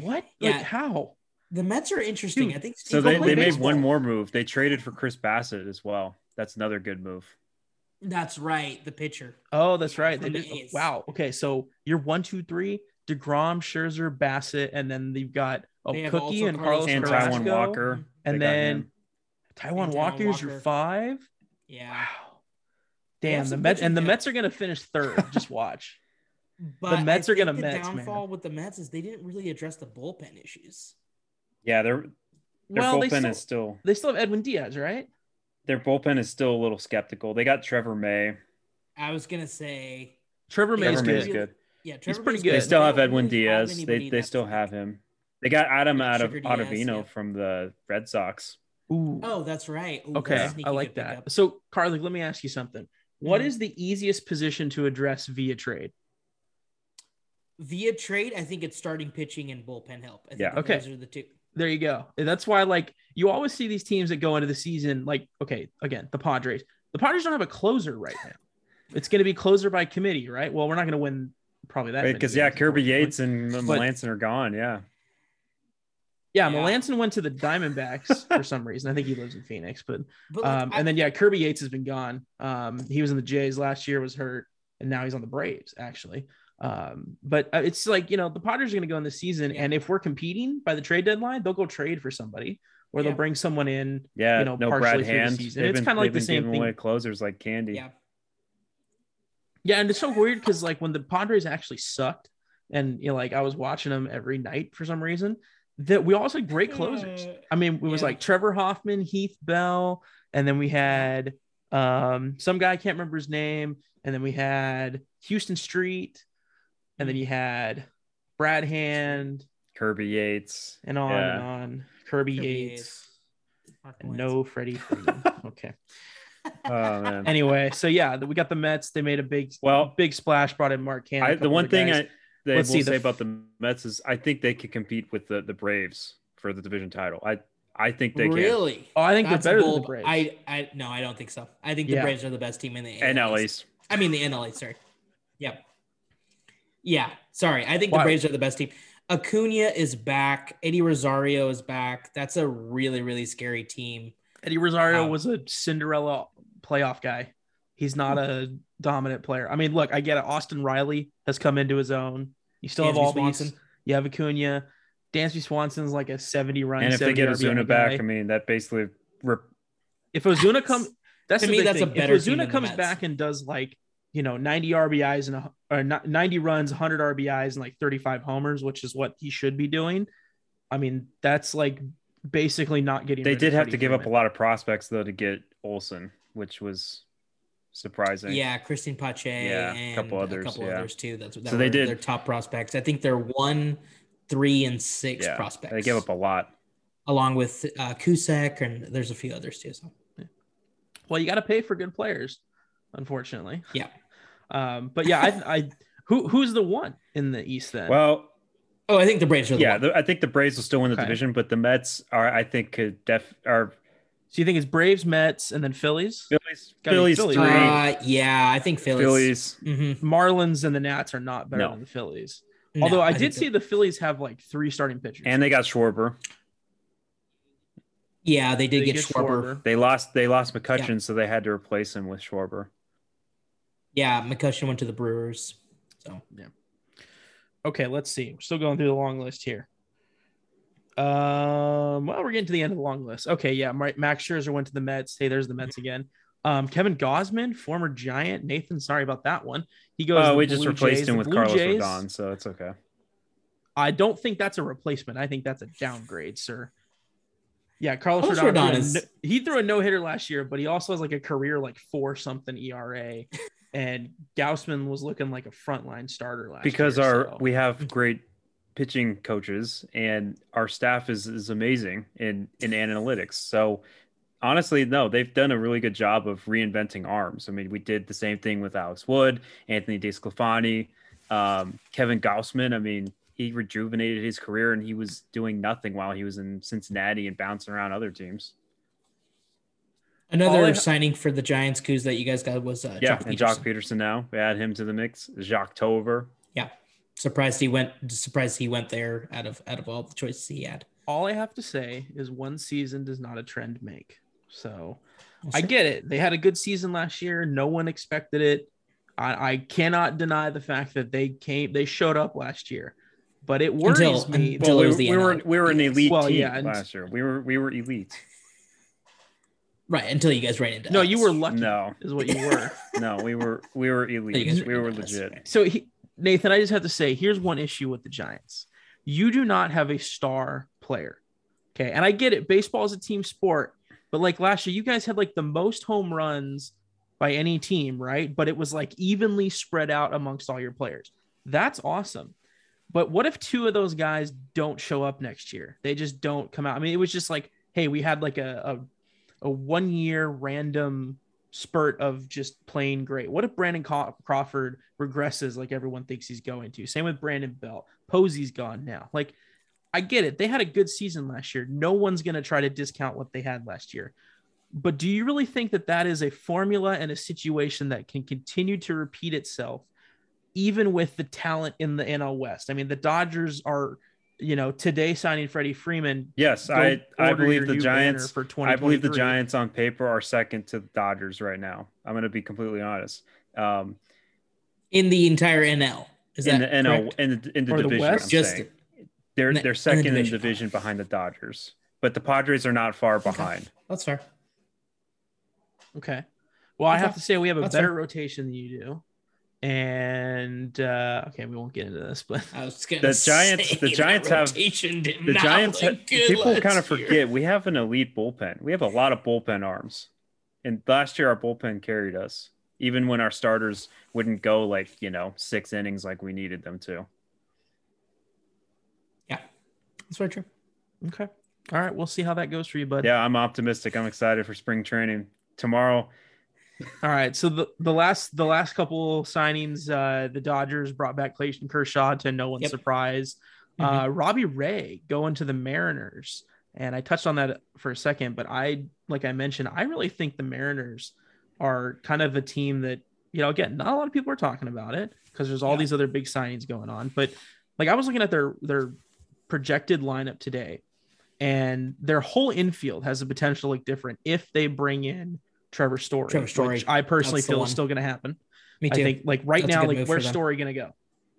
what? Yeah. Like how? The Mets are interesting. Dude, I think So they, they made baseball- one more move. They traded for Chris Bassitt as well. That's another good move. That's right, the pitcher. Oh, that's right. They did. A's. Wow. Okay, so you're one, two, three. Degrom, Scherzer, Bassitt, and then they've got oh They Cookie and Carlos Carlos And Carrasco. Taijuan Walker. and They then him. Taiwan And Taijuan Walker is your five. Yeah. Wow. Damn, the Mets and the. Mets are gonna finish third. Just watch. But the Mets are gonna think the Mets, man. downfall with the Mets is they didn't really address the bullpen issues. Yeah, their their well, they bullpen still, is still they still have Edwin Diaz, right? their bullpen is still a little skeptical. They got Trevor May. I was gonna say, Trevor May is good. is good. yeah, Trevor pretty May's good. They still have Edwin Diaz. They they still have him. They got Adam out of Sugar Diaz, Ottavino from the Red Sox. Ooh. Oh, that's right. Ooh, okay, that's I like that. pickup. So, Carly, let me ask you something. What Mhm. is the easiest position to address via trade? Via trade, I think it's starting pitching and bullpen help. I think Yeah. Okay. Those are the two. There you go. That's why, like, you always see these teams that go into the season, like, okay, again, the Padres. The Padres don't have a closer right now. It's going to be closer by committee, right? Well, we're not going to win probably that. many Because yeah, Kirby. Yates and But- Melancon are gone. Yeah. Yeah, Yeah. Melancon went to the Diamondbacks for some reason. I think he lives in Phoenix, but But like, um, I- and then yeah, Kirby Yates has been gone. Um, he was in the Jays last year, was hurt, and now he's on the Braves actually. Um, but uh, it's like you know the Padres are going to go in the season, Yeah. and if we're competing by the trade deadline, they'll go trade for somebody, or Yeah. they'll bring someone in. Yeah. You know, no partially Brad through the Hand. season. They've It's kinda like the same giving thing- away closers like candy. yeah, Yeah, and it's so weird because like when the Padres actually sucked, and you know, like I was watching them every night for some reason, that we also had great closers. Uh, I mean, it was Yeah. like Trevor Hoffman, Heath Bell, and then we had um some guy I can't remember his name, and then we had Huston Street, and then you had Brad Hand, Kirby Yates. and on Yeah. and on. Kirby, Kirby Yates, Yates. And no Freddie okay. Oh man. Anyway, so yeah, we got the Mets. They made a big, Well, big splash. Brought in Mark Canha. a I, the one thing guys. I that I will Let's see, the say f- about the Mets is I think they could compete with the, the Braves for the division title. I I think they can. really? Oh, I think That's they're better bold. than the Braves. I, I no, I don't think so. I think the Yeah. Braves are the best team in the can. AL NL East. East. I mean the NL East, sorry. Yep. Yeah, sorry. I think the Braves are the best team. Acuna is back. Eddie Rosario is back. That's a really, really scary team. Eddie Rosario Wow. was a Cinderella playoff guy. He's not a dominant player. I mean, look, I get it. Austin Riley has come into his own. You still have all Swanson. these. You have Acuna. Dansby Swanson's like a 70 run. And if they 70 get RBI Ozuna back, guy. I mean that basically rep- if Ozuna comes, that's To me, big that's a thing. better If Ozuna than comes back and does like you know 90 RBIs and a, or 90 runs, 100 RBIs and like 35 homers, which is what he should be doing. I mean, that's like basically not getting. they rid of did have to give up a lot of prospects though to get Olson, which was surprising. Yeah, Cristian Pache Yeah, a couple others, a couple yeah. others too. That's what that So they did- their top prospects. I think they're one, three, and six Yeah, prospects. They gave up a lot. along with uh, Cusick, and there's a few others too. So Well, you got to pay for good players, unfortunately. Yeah. Um, but yeah, I, I who who's the one in the East then? Well, oh, I think the Braves are the yeah, one. the, I think the Braves will still win the Okay. division, but the Mets are I think could def are so you think it's Braves, Mets, and then Phillies? Phillies Phillies Phillies, three Uh, yeah, I think Phillies. Phillies. Mm-hmm. Marlins and the Nats are not better No. than the Phillies. Although I, did see the Phillies have like three starting pitchers. And they got Schwarber. yeah, they did They get, Schwarber. They lost they lost McCutcheon, so they had to replace him with Schwarber. Yeah, McCutcheon went to the Brewers. So yeah. Okay, let's see. We're still going through the long list here. Um, well, we're getting to the end of the long list. Okay, yeah, Ma- Max Scherzer went to the Mets. Hey, there's the Mets again. Um, Kevin Gausman, former Giant. Nathan, sorry about that one. He goes. Oh, to we just Blue replaced Jays. him with Blue Carlos Jays, Rodon, so it's okay. I don't think that's a replacement. I think that's a downgrade, sir. Yeah, Carlos, Carlos Rodon. Rodon threw a is- he threw a no hitter last year, but he also has like a career like four something ERA. and Gausman was looking like a frontline starter last Because year. our so- we have great pitching coaches and our staff is is amazing in in analytics. So honestly, no, they've done a really good job of reinventing arms. I mean, we did the same thing with Alex Wood, Anthony DeSclafani, um, Kevin Gausman. I mean, he rejuvenated his career and he was doing nothing while he was in Cincinnati and bouncing around other teams. Another All I- signing for the Giants, Kuz, that you guys got was uh, Yeah, Joc and Joc Pederson. Pederson now. We add him to the mix. Jacques Tover. Yeah, surprised he went. Surprised he went there out of out of all the choices he had. All I have to say is one season does not a trend make. So We'll I get it. They had a good season last year. No one expected it. I, I cannot deny the fact that they came, they showed up last year, but it worries Until- me. until Well, it we, was the we were we were an elite Well, team yeah, last year. We were we were elite. right until you guys ran into. no, us. you were lucky. No, is what you were. no, we were we were You elite. we were legit. So he, Nathan, I just have to say, here's one issue with the Giants. You do not have a star player. Okay. And I get it. Baseball is a team sport, but like last year, you guys had like the most home runs by any team, right? But it was like evenly spread out amongst all your players. That's awesome. But what if two of those guys don't show up next year? They just don't come out. I mean, it was just like, hey, we had like a a, a one year random spurt of just playing great. What if Brandon Crawford regresses like everyone thinks he's going to? Same with Brandon Belt. Posey's gone now. Like, I get it. They had a good season last year. No one's going to try to discount what they had last year. But do you really think that that is a formula and a situation that can continue to repeat itself, even with the talent in the NL West? I mean, the Dodgers are, you know, today signing Freddie Freeman. Yes, I I believe the Giants. banner for I believe the Giants on paper are second to the Dodgers right now. I'm going to be completely honest. Um, in the entire NL. Is in that the NL correct? in the in the Or the division, West? Just saying. they're the- they're in the second in the division. division behind the Dodgers, but the Padres are not far behind. that's fair. Okay. Well, I Okay. have to say we have a That's better fair. rotation than you do. And uh okay, we won't get into this, but I was gonna The Giants- say the Giants have- rotation did The Giants, look good people kind of year. forget we have an elite bullpen. We have a lot of bullpen arms, and last year our bullpen carried us, even when our starters wouldn't go like you know six innings like we needed them to. Yeah, that's very true. okay. All right, we'll see how that goes for you, bud. Yeah, I'm optimistic. I'm excited for spring training tomorrow. All right. So the, the last the last couple signings, uh the Dodgers brought back Clayton Kershaw to no one's Yep. surprise. Uh Robbie Ray going to the Mariners. And I touched on that for a second, but I like I mentioned, I really think the Mariners are kind of a team that, you know, again, not a lot of people are talking about it because there's all Yeah. these other big signings going on. But like I was looking at their their projected lineup today, and their whole infield has the potential to look different if they bring in Trevor Story. Trevor Story. which I personally feel is still going to happen. Me too. I think like right That's now, like where's. Story going to go?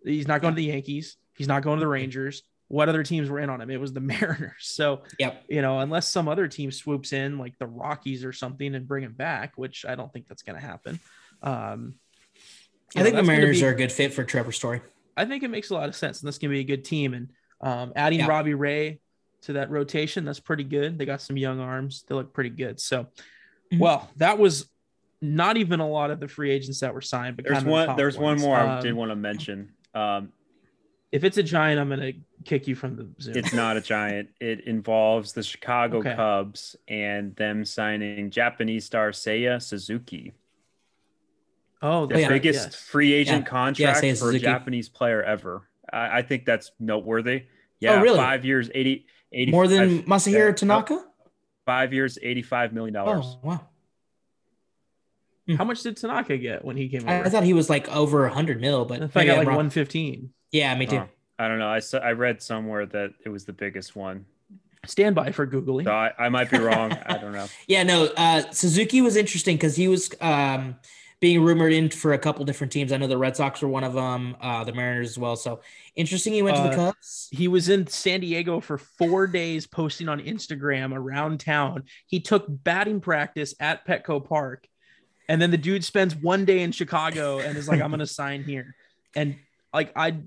He's not going to the Yankees. He's not going to the Rangers. What other teams were in on him? It was the Mariners. So Yep. you know, unless some other team swoops in, like the Rockies or something, and bring him back, which I don't think that's going to happen. Um, I know, think the Mariners be- are a good fit for Trevor Story. I think it makes a lot of sense, and this can be a good team. And um, adding Yeah. Robbie Ray to that rotation, that's pretty good. They got some young arms; they look pretty good. So, Mhm. well, that was not even a lot of the free agents that were signed, but There's kind of the one. top There's one ones. more I Um, did want to mention. Um, If it's a giant, I'm gonna kick you from the Zoom. it's not a giant. It involves the Chicago Okay. Cubs and them signing Japanese star Seiya Suzuki, oh, the yeah. biggest yes. free agent Yeah. contract Seiya for a Japanese player ever. I, I think that's noteworthy. Yeah, Oh, really? Five years, 80, 80 More than Masahiro yeah, Tanaka? Five years, eighty-five million dollars. Oh, wow. How much did Tanaka get when he came I, over? I thought he was like over 100 mil, but I thought I got I'm like 115. Yeah, me too. Oh, I don't know. I saw, I read somewhere that it was the biggest one. Stand by for googling. So I, I might be wrong. I don't know. Yeah, no, uh, Suzuki was interesting because he was um, being rumored in for a couple different teams. I know the Red Sox were one of them, uh, the Mariners as well. So interesting he went to the Uh, Cubs. He was in San Diego for four days posting on Instagram around town. He took batting practice at Petco Park. And then the dude spends one day in Chicago and is like, I'm going to sign here. And like, I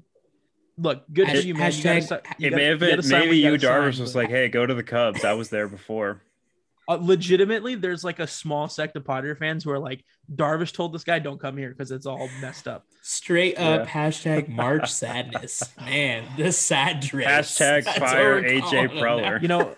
look good for you, man. You gotta hashtag- you It gotta- may have you gotta been, sign maybe you, gotta sign, Darvish, was but- like, "Hey, go to the Cubs." I was there before. Uh, legitimately, there's like a small sect of Padre fans who are like, Darvish told this guy, don't come here because it's all messed up. Straight up Yeah. hashtag March sadness. Man, the sad dress. Hashtag That's fire AJ calling. Preller. You know,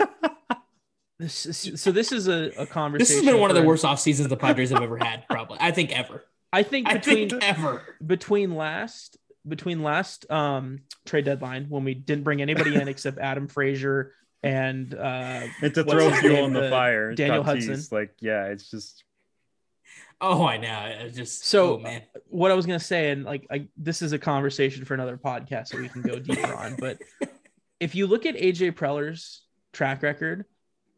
this is, so this is a, a conversation. This has been one of the worst off seasons the Padres have ever had, probably. I think ever. I think I between think ever. between last between last um trade deadline when we didn't bring anybody in except Adam Frazier and uh, And to throw fuel name? on the The fire, Daniel Tatis, Hudson. Like, yeah, it's just Oh, I know. It's just So, oh, man. what I was gonna say, and like I, this is a conversation for another podcast that we can go deeper on. But if you look at AJ Preller's track record,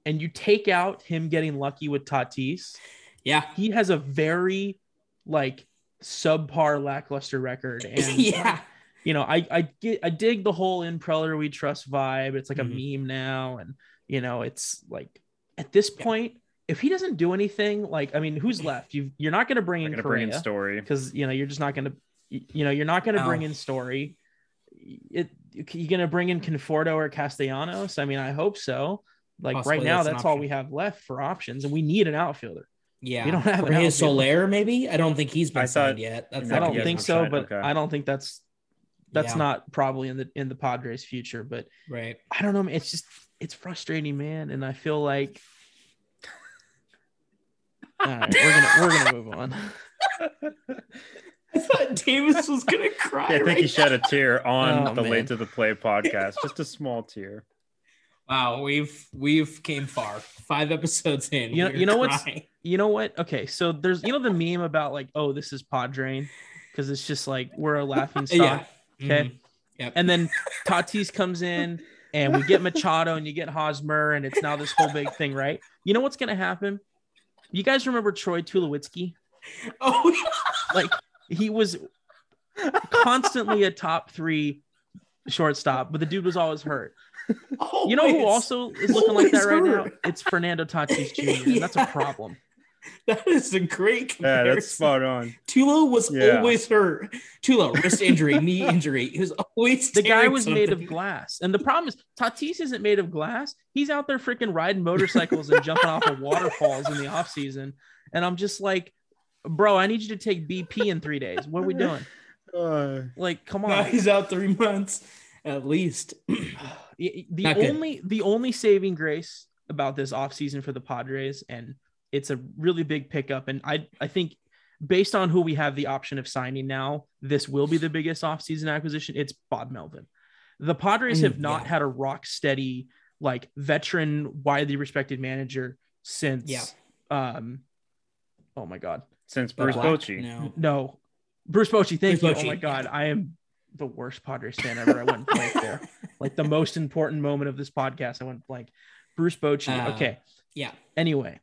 and you take out him getting lucky with Tatis, Yeah. he has a very like subpar lackluster record. And yeah. You know, I I get I dig the whole in Preller we trust vibe. It's like Mhm. a meme now, and you know, it's like at this Yeah. point, if he doesn't do anything, like I mean, who's left? You you're not going to bring in going to bring in story. because you know you're just not going to, you know, you're not going to bring in Story. It you're going to bring in Conforto or Castellanos. I mean, I hope so. Like Possibly right now, that's that's all option. we have left for options, and we need an outfielder. Yeah. We don't have an Jorge outfielder. Soler, maybe? I don't think he's been I signed thought- yet. That's I don't think so, but okay. I don't think that's that's Yeah, not probably in the in the Padres' future. But right. I don't know. man. It's just it's frustrating, man, and I feel like. All right, we're gonna we're gonna move on. I thought Davis was gonna cry. Yeah, I think right he shed a tear on Oh, the man. Late to the Play podcast, just a small tear. Wow, we've we've came far. Five episodes in. You know- we're you know what's- You know what? Okay, so there's you know the meme about like oh this is pod Podrain because it's just like we're a laughing stock. Yeah. Okay. Mhm. Yep. And then Tatis comes in and we get Machado and you get Hosmer and it's now this whole big thing, right? You know what's gonna happen? You guys remember Troy Tulowitzki? oh, Like he was constantly a top three shortstop, but the dude was always hurt. oh You know who also is looking like that always right now? It's Fernando Tatis Jr. And that's a problem. That is a great Yeah, that's spot on. Tulo was Yeah. always hurt. Tulo, wrist injury, knee injury. He was always The guy tearing was made of glass. And the problem is Tatis isn't made of glass. He's out there freaking riding motorcycles and jumping off of waterfalls in the offseason. And I'm just like, bro, I need you to take BP in three days. What are we doing? Uh, Like, come Now on. he's out three months at least. the Not good. only the only saving grace about this offseason for the Padres, and it's a really big pickup. And I I think based on who we have the option of signing now, this will be the biggest offseason acquisition. It's Bob Melvin. The Padres Mm, have not yeah. had a rock steady, like veteran, widely respected manager since Yeah. um oh my god. since Bruce Black? Bochy. No. No. Bruce Bochy, thank Bruce you. Bochy, oh my god. I am the worst Padres fan ever. I went blank there. Like the most important moment of this podcast, I went blank. Bruce Bochy. Uh, okay. Yeah. Anyway,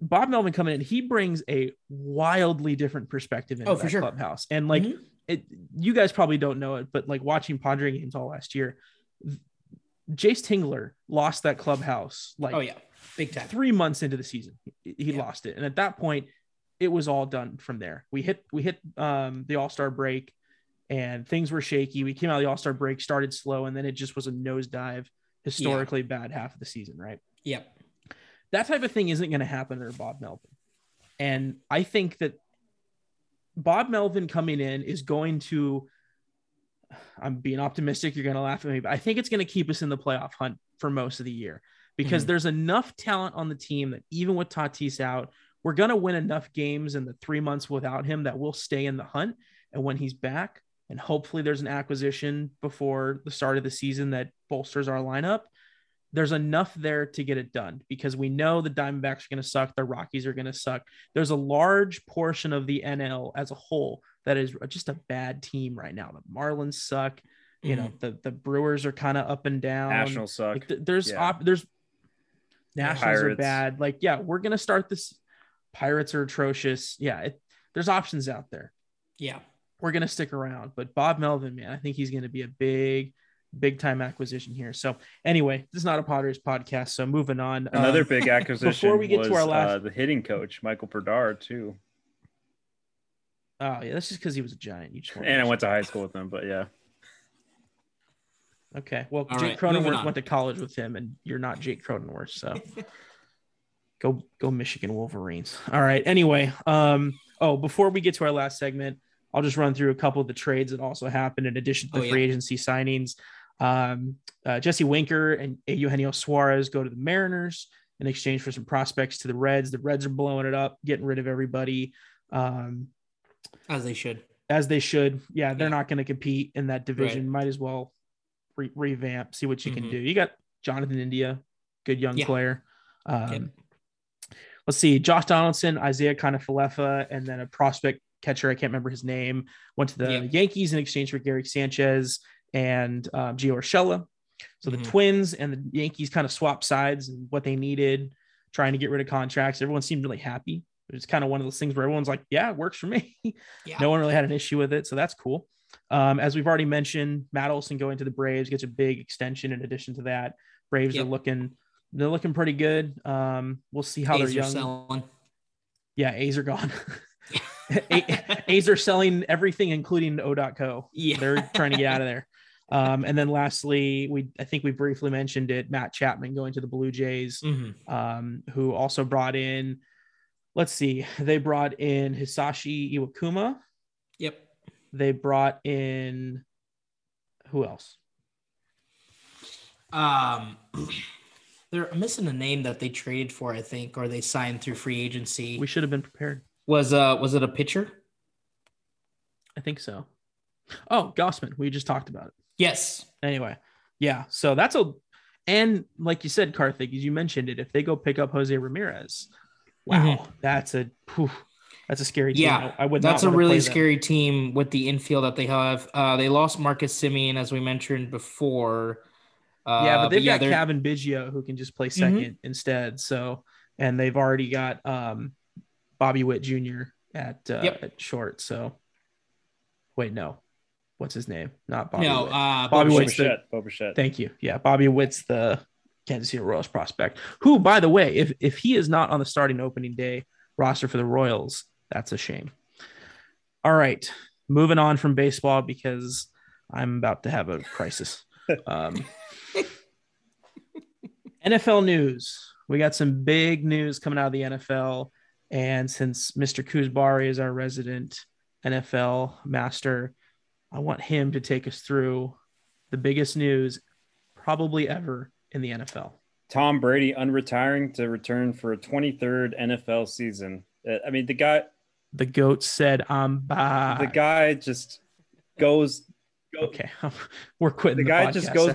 Bob Melvin coming in, he brings a wildly different perspective into Oh, for sure. clubhouse. And like Mhm. it, you guys probably don't know it, but like watching Padre games all last year, Jayce Tingler lost that clubhouse like oh yeah, big time. three months into the season. He, Yeah. lost it, and at that point, it was all done from there. We hit we hit um, the All Star break, and things were shaky. We came out of the All Star break, started slow, and then it just was a nosedive. Historically bad half of the season, right? Yep. That type of thing isn't going to happen under Bob Melvin. And I think that Bob Melvin coming in is going to, I'm being optimistic. You're going to laugh at me, but I think it's going to keep us in the playoff hunt for most of the year because Mhm. there's enough talent on the team that even with Tatis out, we're going to win enough games in the three months without him that we'll stay in the hunt. And when he's back, and hopefully there's an acquisition before the start of the season that bolsters our lineup, there's enough there to get it done because we know the Diamondbacks are going to suck, the Rockies are going to suck. There's a large portion of the NL as a whole that is just a bad team right now. The Marlins suck. You know, mm. the the Brewers are kind of up and down. Nationals suck. Like, th- there's Yeah. op- there's Nationals are bad. Like, yeah, we're gonna start this. Pirates are atrocious. Yeah, it, there's options out there. Yeah. We're gonna stick around, but Bob Melvin, man, I think he's gonna be a big, big time acquisition here. So anyway, this is not a Padres podcast. So moving on. Another Um, big acquisition we get to was our last- uh, the hitting coach, Michael Brdar, too. oh yeah, that's just because he was a giant. You just weren't And I went to high school with him, but yeah. Okay. Well, All Jake right, Cronenworth went to college with him, and you're not Jake Cronenworth, so go go Michigan Wolverines. All right. Anyway, um, oh, before we get to our last segment, I'll just run through a couple of the trades that also happened in addition to the Oh, yeah. free agency signings. Um, uh, Jesse Winker and Eugenio Suarez go to the Mariners in exchange for some prospects to the Reds. The Reds are blowing it up, getting rid of everybody. Um, As they should. as they should. Yeah, they're Yeah. not going to compete in that division. Might as well re- revamp, see what you can Mhm. do. You got Jonathan India, good young Yeah. player. Um, Yep. Let's see, Josh Donaldson, Isiah Kiner-Falefa, and then a prospect catcher. I can't remember his name. Went to the Yep. Yankees in exchange for Gary Sanchez and um, Gio Urshela. So Mhm. the Twins and the Yankees kind of swapped sides and what they needed, trying to get rid of contracts. Everyone seemed really happy. It was kind of one of those things where everyone's like, "Yeah, it works for me." Yeah. no one really had an issue with it, so that's cool. Um, as we've already mentioned, Matt Olson going to the Braves gets a big extension. In addition to that, Braves Yep. are looking they're looking pretty good. Um, we'll see how A's they're young. selling. Yeah, A's are gone. A's are selling everything, including O.co. Yeah. They're trying to get out of there. Um, and then lastly, we I think we briefly mentioned it. Matt Chapman going to the Blue Jays, Mhm. um, who also brought in. Let's see, they brought in Hisashi Iwakuma. Yep. They brought in who else? Um, they're missing a name that they traded for, I think, or they signed through free agency. We should have been prepared. was uh was it a pitcher? I think so. Oh, Gausman. We just talked about it. Yes. Anyway, yeah. So that's a, and like you said, Karthik, as you mentioned it, if they go pick up Jose Ramirez, wow, that's a, whew, that's a scary team. Yeah, I would. That's a really play them. scary team with the infield that they have. Uh, they lost Marcus Semien, as we mentioned before. Uh, yeah, but they've got they're- Cavan Biggio who can just play 2nd instead. So, and they've already got um, Bobby Witt Jr. at uh, Yep. at short. So, wait, no, what's his name? Not Bobby. no, Witt. uh, Bobby Boba Witt's the- Boba Thank you. Yeah, Bobby Witt's the Kansas City Royals prospect. Who, by the way, if if he is not on the starting opening day roster for the Royals, that's a shame. All right, moving on from baseball because I'm about to have a crisis. Um, NFL news. We got some big news coming out of the NFL, and since Mr. Kuzbari is our resident NFL master, I want him to take us through the biggest news probably ever in the NFL. Tom Brady unretiring to return for a 23rd NFL season. Uh, I mean, the guy, The goat said, "I'm back." the guy just goes, go, Okay, we're quitting. the The, guy just goes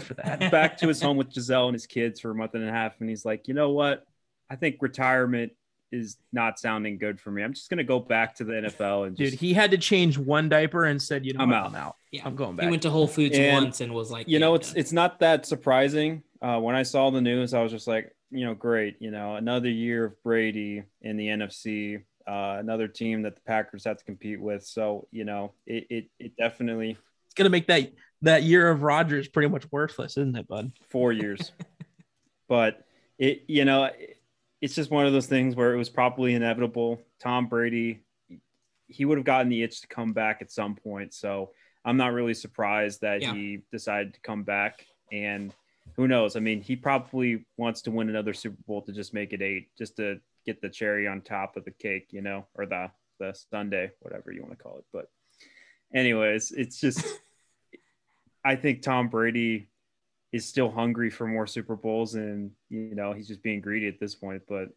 back to his home with Gisele and his kids for a month and a half, and he's like, you know what? I think retirement is not sounding good for me. I'm just gonna go back to the NFL and Dude, just, he had to change one diaper and said, "You know, I'm what? out. I'm out. Yeah. I'm going back. He went to Whole Foods And, once and was like, you know, yeah, it's done. it's not that surprising. Uh, when I saw the news, I was just like, you know, great. You know, another year of Brady in the NFC, uh, another team that the Packers have to compete with. So, you know, it it, it definitely it's gonna make that that year of Rodgers pretty much worthless, isn't it, bud? four years. but it, you know, it- it's just one of those things where it was probably inevitable. Tom Brady, he would have gotten the itch to come back at some point. So I'm not really surprised that Yeah. he decided to come back. And who knows? I mean, he probably wants to win another Super Bowl to just make it eight, just to get the cherry on top of the cake, you know, or the the Sunday, whatever you want to call it. But anyways, it's just I think Tom Brady is still hungry for more Super Bowls, and you know he's just being greedy at this point. But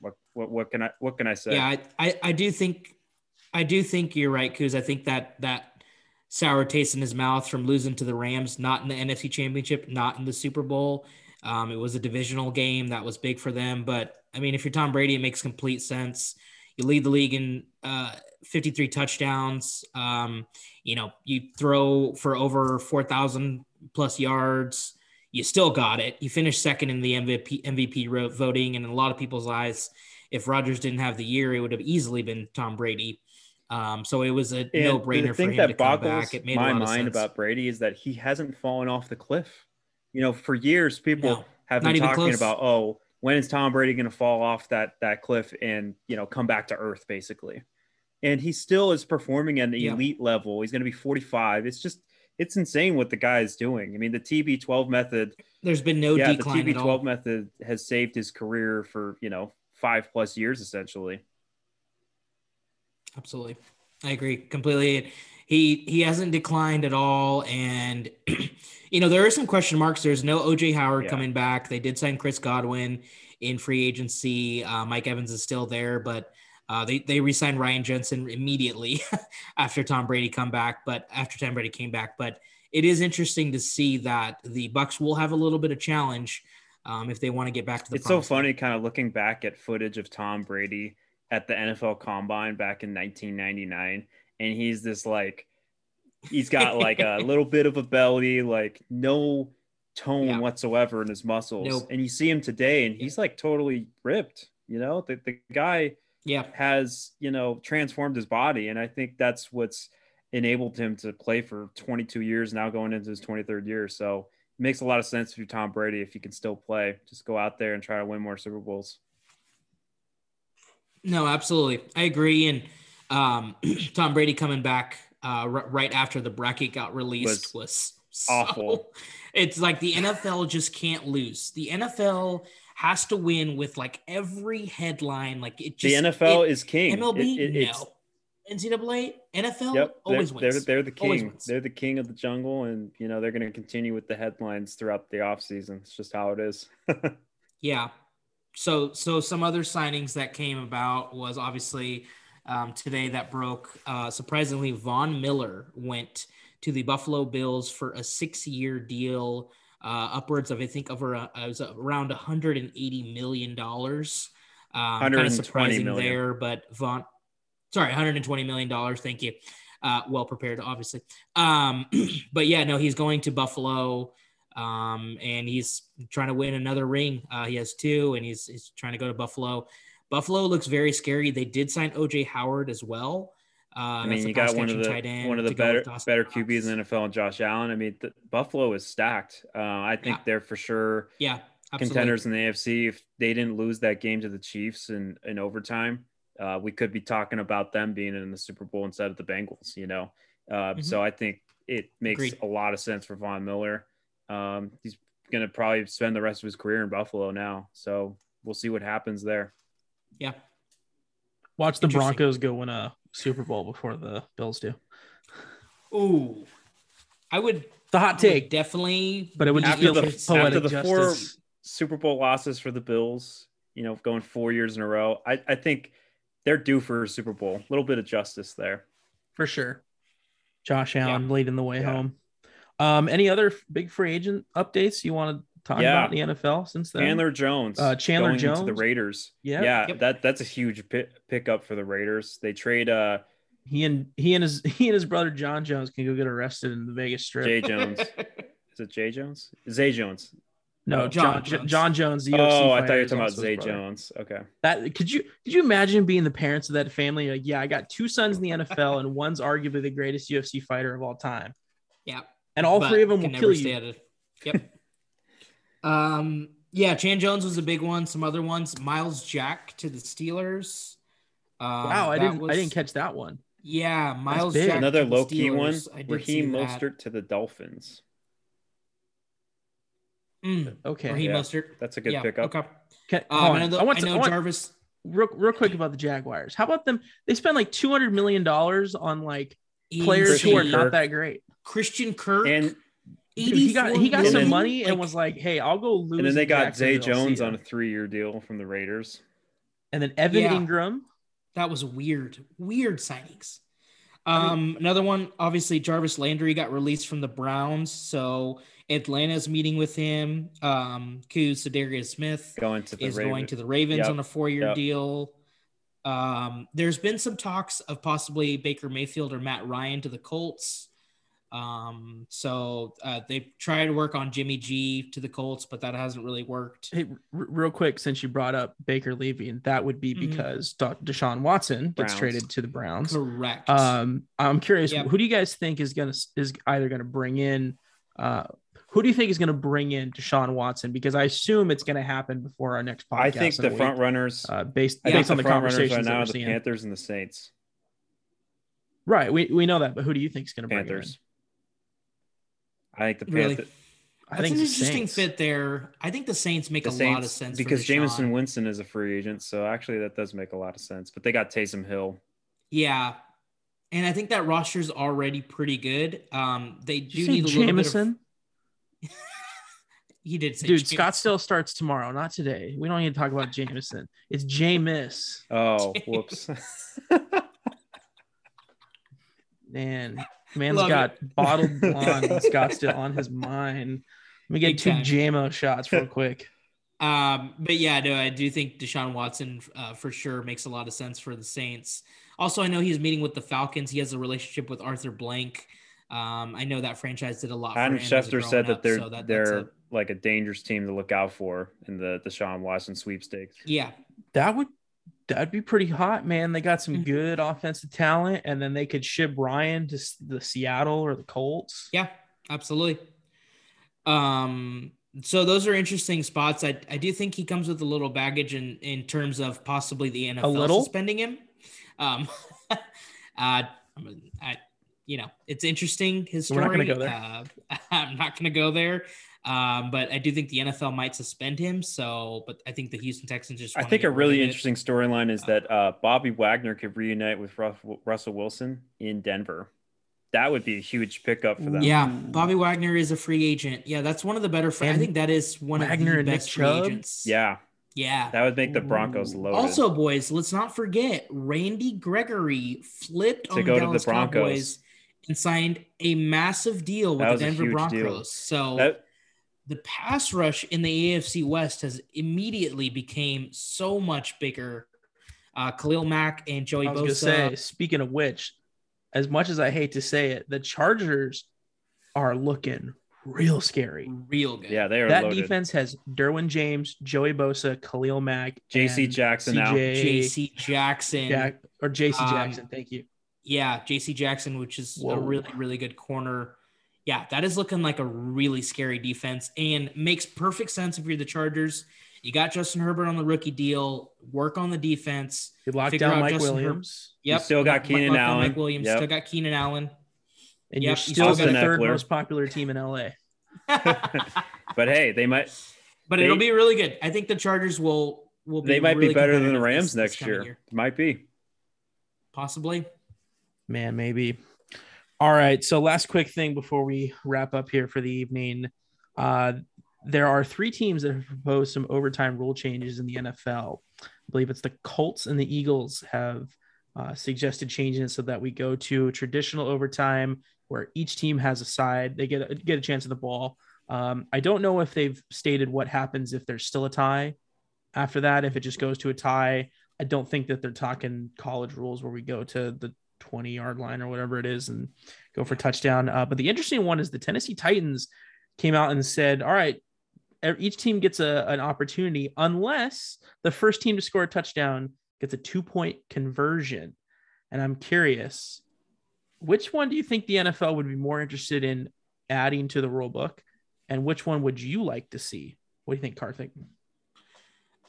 what what, what can I what can I say? yeah, I, I, I do think, I do think you're right, Kuz. I think that that sour taste in his mouth from losing to the Rams, not in the NFC Championship, not in the Super Bowl. Um, it was a divisional game that was big for them. But I mean, if you're Tom Brady, it makes complete sense. You lead the league in uh, 53 touchdowns. Um, you know, you throw for over 4,000 plus yards. You still got it. You finished second in the MVP MVP voting, and in a lot of people's eyes, if Rodgers didn't have the year, it would have easily been Tom Brady. Um, so it was a no brainer the for thing him that to come boggles back. It made my mind about Brady is that he hasn't fallen off the cliff. You know, for years people No, have been talking close. about, oh, when is Tom Brady going to fall off that that cliff and you know come back to earth, basically? And he still is performing at an Yeah. elite level. He's going to be 45. It's just it's insane what the guy is doing. I mean, the TB12 method There's been no yeah, the decline all. TB12 method has saved his career for you know five plus years essentially. Absolutely. I agree completely. He he hasn't declined at all. And you know, there are some question marks. There's no OJ Howard Yeah. coming back. They did sign Chris Godwin in free agency. Uh, Mike Evans is still there, but uh, they they re-signed Ryan Jensen immediately after Tom Brady come back. But after Tom Brady came back, but it is interesting to see that the Bucs will have a little bit of challenge um, if they want to get back to the. It's so funny, kind of looking back at footage of Tom Brady at the NFL Combine back in 1999, and he's this like, he's got like a little bit of a belly, like no tone Yeah. whatsoever in his muscles, Nope. and you see him today, and he's like totally ripped. You know, the the guy Yeah, has you know transformed his body, and I think that's what's enabled him to play for 22 years now, going into his 23rd year. So. It makes a lot of sense you're Tom Brady if you can still play. Just go out there and try to win more Super Bowls. no, absolutely, I agree. And um, Tom Brady coming back uh, r- right after the bracket got released was, so- awful. It's like the NFL just can't lose. The NFL has to win with like every headline. Like it just the NFL it- is king. MLB, It- it- no. NCAA, NFL, Yep, always they're, wins. They're, they're the king. They're the king of the jungle, and you know they're going to continue with the headlines throughout the offseason. It's just how it is. Yeah. So so some other signings that came about was obviously um, today that broke. Uh, surprisingly, Von Miller went to the Buffalo Bills for a six-year deal, uh, upwards of I think over a, it was around 180 million dollars. Um, kind of surprising million. there, but Von, sorry, 120 million dollars. Thank you. Uh, well prepared, obviously. Um, but yeah, no, he's going to Buffalo um, and he's trying to win another ring. Uh, he has two, and he's he's trying to go to Buffalo. Buffalo looks very scary. They did sign OJ Howard as well. Uh, I mean, you got one of the tight end one of the better better QBs in the NFL, and Josh Allen. I mean, the, Buffalo is stacked. Uh, I think Yeah. they're for sure Yeah, absolutely. contenders in the AFC. If they didn't lose that game to the Chiefs in in overtime, uh, we could be talking about them being in the Super Bowl instead of the Bengals. You know, uh, Mhm. so I think it makes Agreed. a lot of sense for Von Miller. Um, he's going to probably spend the rest of his career in Buffalo now. So we'll see what happens there. Yeah, Watch the Broncos go win a Super Bowl before the Bills do. Ooh, I would The hot take, definitely. but it would be just After feel the- interested- poetic after the four- justice. Super Bowl losses for the Bills, you know, going four years in a row. I, I think they're due for a Super Bowl. A little bit of justice there. for sure. Josh Allen leading the way Yeah. home. Um, any other big free agent updates you want to talk Yeah. about in the NFL since then? Chandler Jones, Uh, Chandler going Jones? to the Raiders. Yeah. yeah, Yep. that that's a huge pi- pickup for the Raiders. They trade uh He and he and his he and his brother Jon Jones can go get arrested in the Vegas Strip. Jay Jones. Is it Jay Jones? Zay Jones. no, John Jon Jones. Jon Jones. The UFC Oh, I thought you were talking about also Zay brother. Jones. Okay. That could you could you imagine being the parents of that family? Like, yeah, I got two sons in the NFL, and one's arguably the greatest UFC fighter of all time, yeah, and all but three of them can will kill you. Yep. Um. Yeah, Chan Jones was a big one. Some other ones. Myles Jack to the Steelers. Um, Wow, I didn't I didn't catch that one. Yeah, Myles. Jack. Another to the low key one. Steelers. I did Raheem. Mostert to the Dolphins. Mm, Okay, Raheem Yeah. Mostert. That's a good yeah, pickup. Okay. Can- Um. I know, I want I to, know I want- Jarvis. real, real quick about the Jaguars. How about them? They spend like two hundred million dollars on like players who are Insane. not that great. Christian Kirk. And Dude, he got he got 84 some million? money and Like, was like, "Hey, I'll go lose." and then they in got Zay Jones on a three year deal from the Raiders. and then Evan Yeah. Ingram. That was weird. Weird signings. Um, another one, obviously, Jarvis Landry got released from the Browns, so Atlanta's meeting with him. Um, Kuz Za'Darius Smith Going to the is Ravens. going to the Ravens Yep. on a four-year Yep. deal. Um, there's been some talks of possibly Baker Mayfield or Matt Ryan to the Colts. Um, so uh, they tried to work on Jimmy G to the Colts, but that hasn't really worked. Hey, r- real quick, since you brought up Baker leaving, that would be Mhm. because Da- Deshaun Watson gets Browns. traded to the Browns. Correct. Um, I'm curious, Yep. who do you guys think is gonna is either gonna bring in? Uh, who do you think is gonna bring in Deshaun Watson? Because I assume it's gonna happen before our next podcast. I think the a week, front runners. uh, based I based on the the front runners right conversations that now we're the seeing. Panthers and the Saints. Right, we, we know that, but who do you think is gonna bring him in? Panthers. I think the Really? Panthers. I That's think an it's the interesting Saints. fit there. I think the Saints make The a lot of sense because Jamison Winston is a free agent, so actually that does make a lot of sense. But they got Taysom Hill. Yeah, and I think that roster's already pretty good. Um, they do you need a little bit of. He did say Dude, Jameson. Scottsdale starts tomorrow, not today. We don't need to talk about Jamison. It's Jameis. Oh, James. whoops. Man, man's Love got bottled blonde in Scottsdale on his mind. Let me get Big two time. JMO shots real quick. Um, but yeah, no, I do think Deshaun Watson uh, for sure makes a lot of sense for the Saints. Also, I know he's meeting with the Falcons. He has a relationship with Arthur Blank. Um, I know that franchise did a lot. Adam for him as a Schefter said that up, they're so that- they're a- like a dangerous team to look out for in the Deshaun Watson sweepstakes. yeah, That would that'd be pretty hot, man. They got some Mhm. good offensive talent, and then they could ship Ryan to the Seattle or the Colts. Yeah, absolutely. Um, so those are interesting spots. I, I do think he comes with a little baggage in in terms of possibly the NFL little? suspending him. Um, uh, I, I, you know, it's interesting his We're story. not gonna go there. Uh, I'm not going to go there. Um, but I do think the NFL might suspend him. So, but I think the Houston Texans just. I think a really interesting storyline is that uh, Bobby Wagner could reunite with Russell Wilson in Denver. That would be a huge pickup for them. Yeah, Bobby Wagner is a free agent. Yeah, that's one of the better. Free, I think that is one Wagner of the Nick best free agents. Yeah, yeah. that would make the Broncos Ooh. loaded. Also, boys, let's not forget Randy Gregory flipped To on go the to the Dallas Broncos. Cowboys and signed a massive deal with That the was a Denver huge Broncos. deal. So that the pass rush in the AFC West has immediately became so much bigger. Uh, Khalil Mack and Joey I was Bosa. say, speaking of which, as much as I hate to say it, the Chargers are looking real scary. real good. yeah, they are That loaded. defense has Derwin James, Joey Bosa, Khalil Mack, J.C. and Jackson now. J.C. Jackson. Jack or JC Um, Jackson. Thank you. Yeah, J.C. Jackson, which is Whoa. a really, really good corner. Yeah, that is looking like a really scary defense and makes perfect sense if you're the Chargers. You got Justin Herbert on the rookie deal. Work on the defense. We locked down Mike Justin Her- Williams, Yep. still got Keenan lock Allen. Mike Williams. Yep. Still got Keenan Allen. and Yep, you're you still still the third Eckler. most popular team in LA. But hey, they might but They- it'll be really good. I think the Chargers will will be they might really be better than the Rams this- this next year. Might be. Possibly. Man, maybe. All right. So, last quick thing before we wrap up here for the evening. Uh, there are three teams that have proposed some overtime rule changes in the NFL. I believe it's the Colts and the Eagles have uh, suggested changing it so that we go to traditional overtime where each team has a side. They get a, get a chance at the ball. Um, I don't know if they've stated what happens if there's still a tie after that, if it just goes to a tie. I don't think that they're talking college rules where we go to the 20 yard line or whatever it is and go for touchdown. Uh, but the interesting one is the Tennessee Titans came out and said, all right, each team gets a, an opportunity unless the first team to score a touchdown gets a two point conversion. And I'm curious, which one do you think the NFL would be more interested in adding to the rule book? And which one would you like to see? What do you think, Karthik?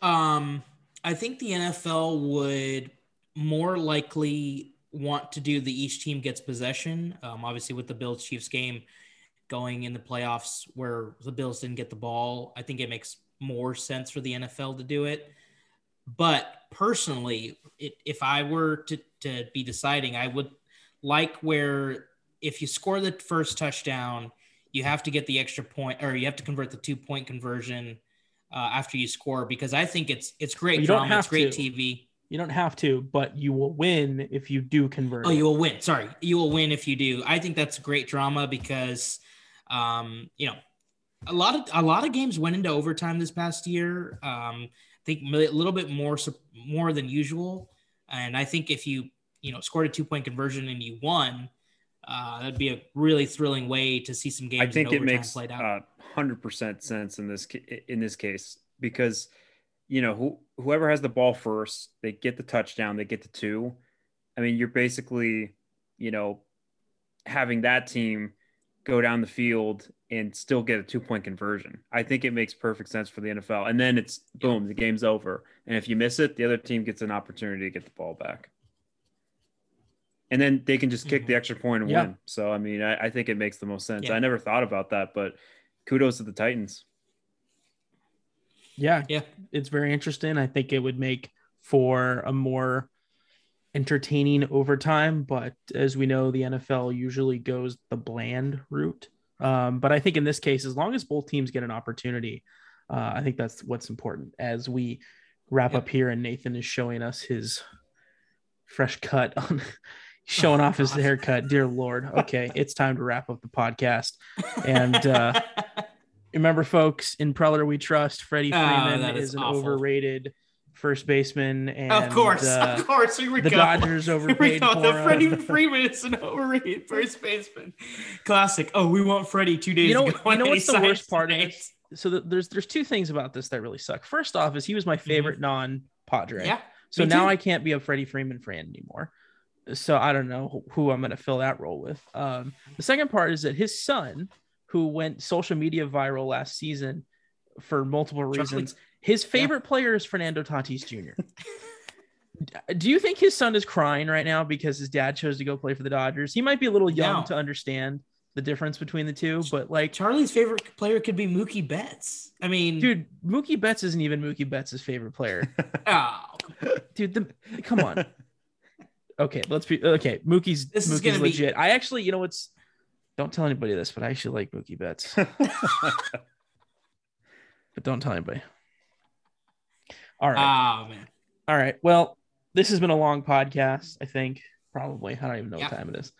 Um, I think the NFL would more likely want to do the each team gets possession. Um, obviously, with the Bills Chiefs game going in the playoffs where the Bills didn't get the ball, I think it makes more sense for the NFL to do it. But personally, it, if I were to, to be deciding, I would like where if you score the first touchdown, you have to get the extra point or you have to convert the two point conversion uh, after you score because I think it's it's great Well, drama, it's great to. TV. You don't have to, but you will win if you do convert. Oh, you will win. Sorry, you will win if you do. I think that's great drama because, um, you know, a lot of a lot of games went into overtime this past year. Um, I think a little bit more more than usual, and I think if you you know scored a two point conversion and you won, uh, that'd be a really thrilling way to see some games. I think in it makes played out. uh, hundred percent sense in this in this case because you know who, whoever has the ball first, they get the touchdown, they get the two. I mean, you're basically you know having that team go down the field and still get a two point conversion. I think it makes perfect sense for the NFL. And then it's boom, the game's over. And if you miss it, the other team gets an opportunity to get the ball back. And then they can just kick Mhm. the extra point and Yeah. win. So I mean, I, I think it makes the most sense. Yeah. I never thought about that, but kudos to the Titans. Yeah, Yeah. it's very interesting. I think it would make for a more entertaining overtime, but as we know, the NFL usually goes the bland route. Um, but I think in this case, as long as both teams get an opportunity, uh, I think that's what's important. As we wrap Yep. up here, and Nathan is showing us his fresh cut on showing Oh, off his haircut. Dear Lord. Okay, it's time to wrap up the podcast. And uh, remember, folks, in Preller we trust. Freddie Oh, Freeman is is, an awful. overrated first baseman, and of course, uh, of course. Here we the go. Dodgers Here we overpaid go. The. Freddie Freeman is an overrated first baseman. Classic. Oh, we want Freddie two days You know- ago. you know what's the worst part of this? So the, there's there's two things about this that really suck. First off, is he was my favorite non-Padre. Mm-hmm. Yeah. So now too. I can't be a Freddie Freeman fan anymore. So I don't know who- who I'm going to fill that role with. Um, the second part is that his son, who went social media viral last season for multiple reasons, his favorite player is Fernando Tatis Jr. Do you think his son is crying right now because his dad chose to go play for the Dodgers? He might be a little young No. to understand the difference between the two, but like, Charlie's favorite player could be Mookie Betts. I mean, dude, Mookie Betts isn't even Mookie Betts' favorite player. oh, dude, the, come on. Okay, let's be okay. Mookie's This is Mookie's gonna be- legit. I actually, you know what's don't tell anybody this, but I actually like Mookie Betts. but don't tell anybody. All right. oh man. All right. Well, this has been a long podcast, I think. Probably. I don't even know Yeah. what time it is.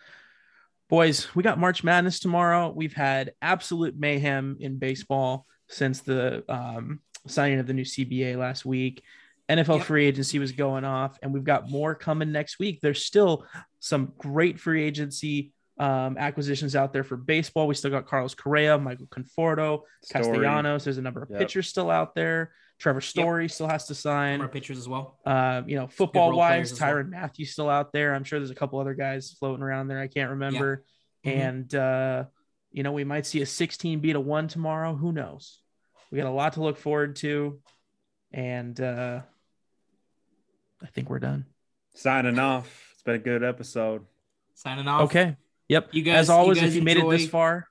Boys, we got March Madness tomorrow. We've had absolute mayhem in baseball since the um, signing of the new CBA last week. NFL Yep. free agency was going off, and we've got more coming next week. There's still some great free agency um, acquisitions out there for baseball. We still got Carlos Correa, Michael Conforto, Story. Castellanos. There's a number of Yep. pitchers still out there. Trevor Story still has to sign. More pitchers as well. Uh, you know, football wise, players as well. Tyrann Mathieu still out there. I'm sure there's a couple other guys floating around there. I can't remember. Mhm. And uh, you know, we might see a 16 beat a one tomorrow. Who knows? We got a lot to look forward to. And uh I think we're done. Signing off. It's been a good episode. Signing off. Okay. Yep. You guys- As always, you guys if you made it this far,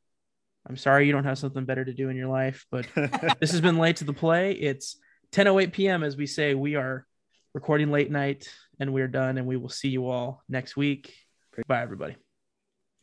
I'm sorry you don't have something better to do in your life, but this has been late to the play. It's 10:08 p.m. as we say we are recording late night and we're done and we will see you all next week. Bye everybody.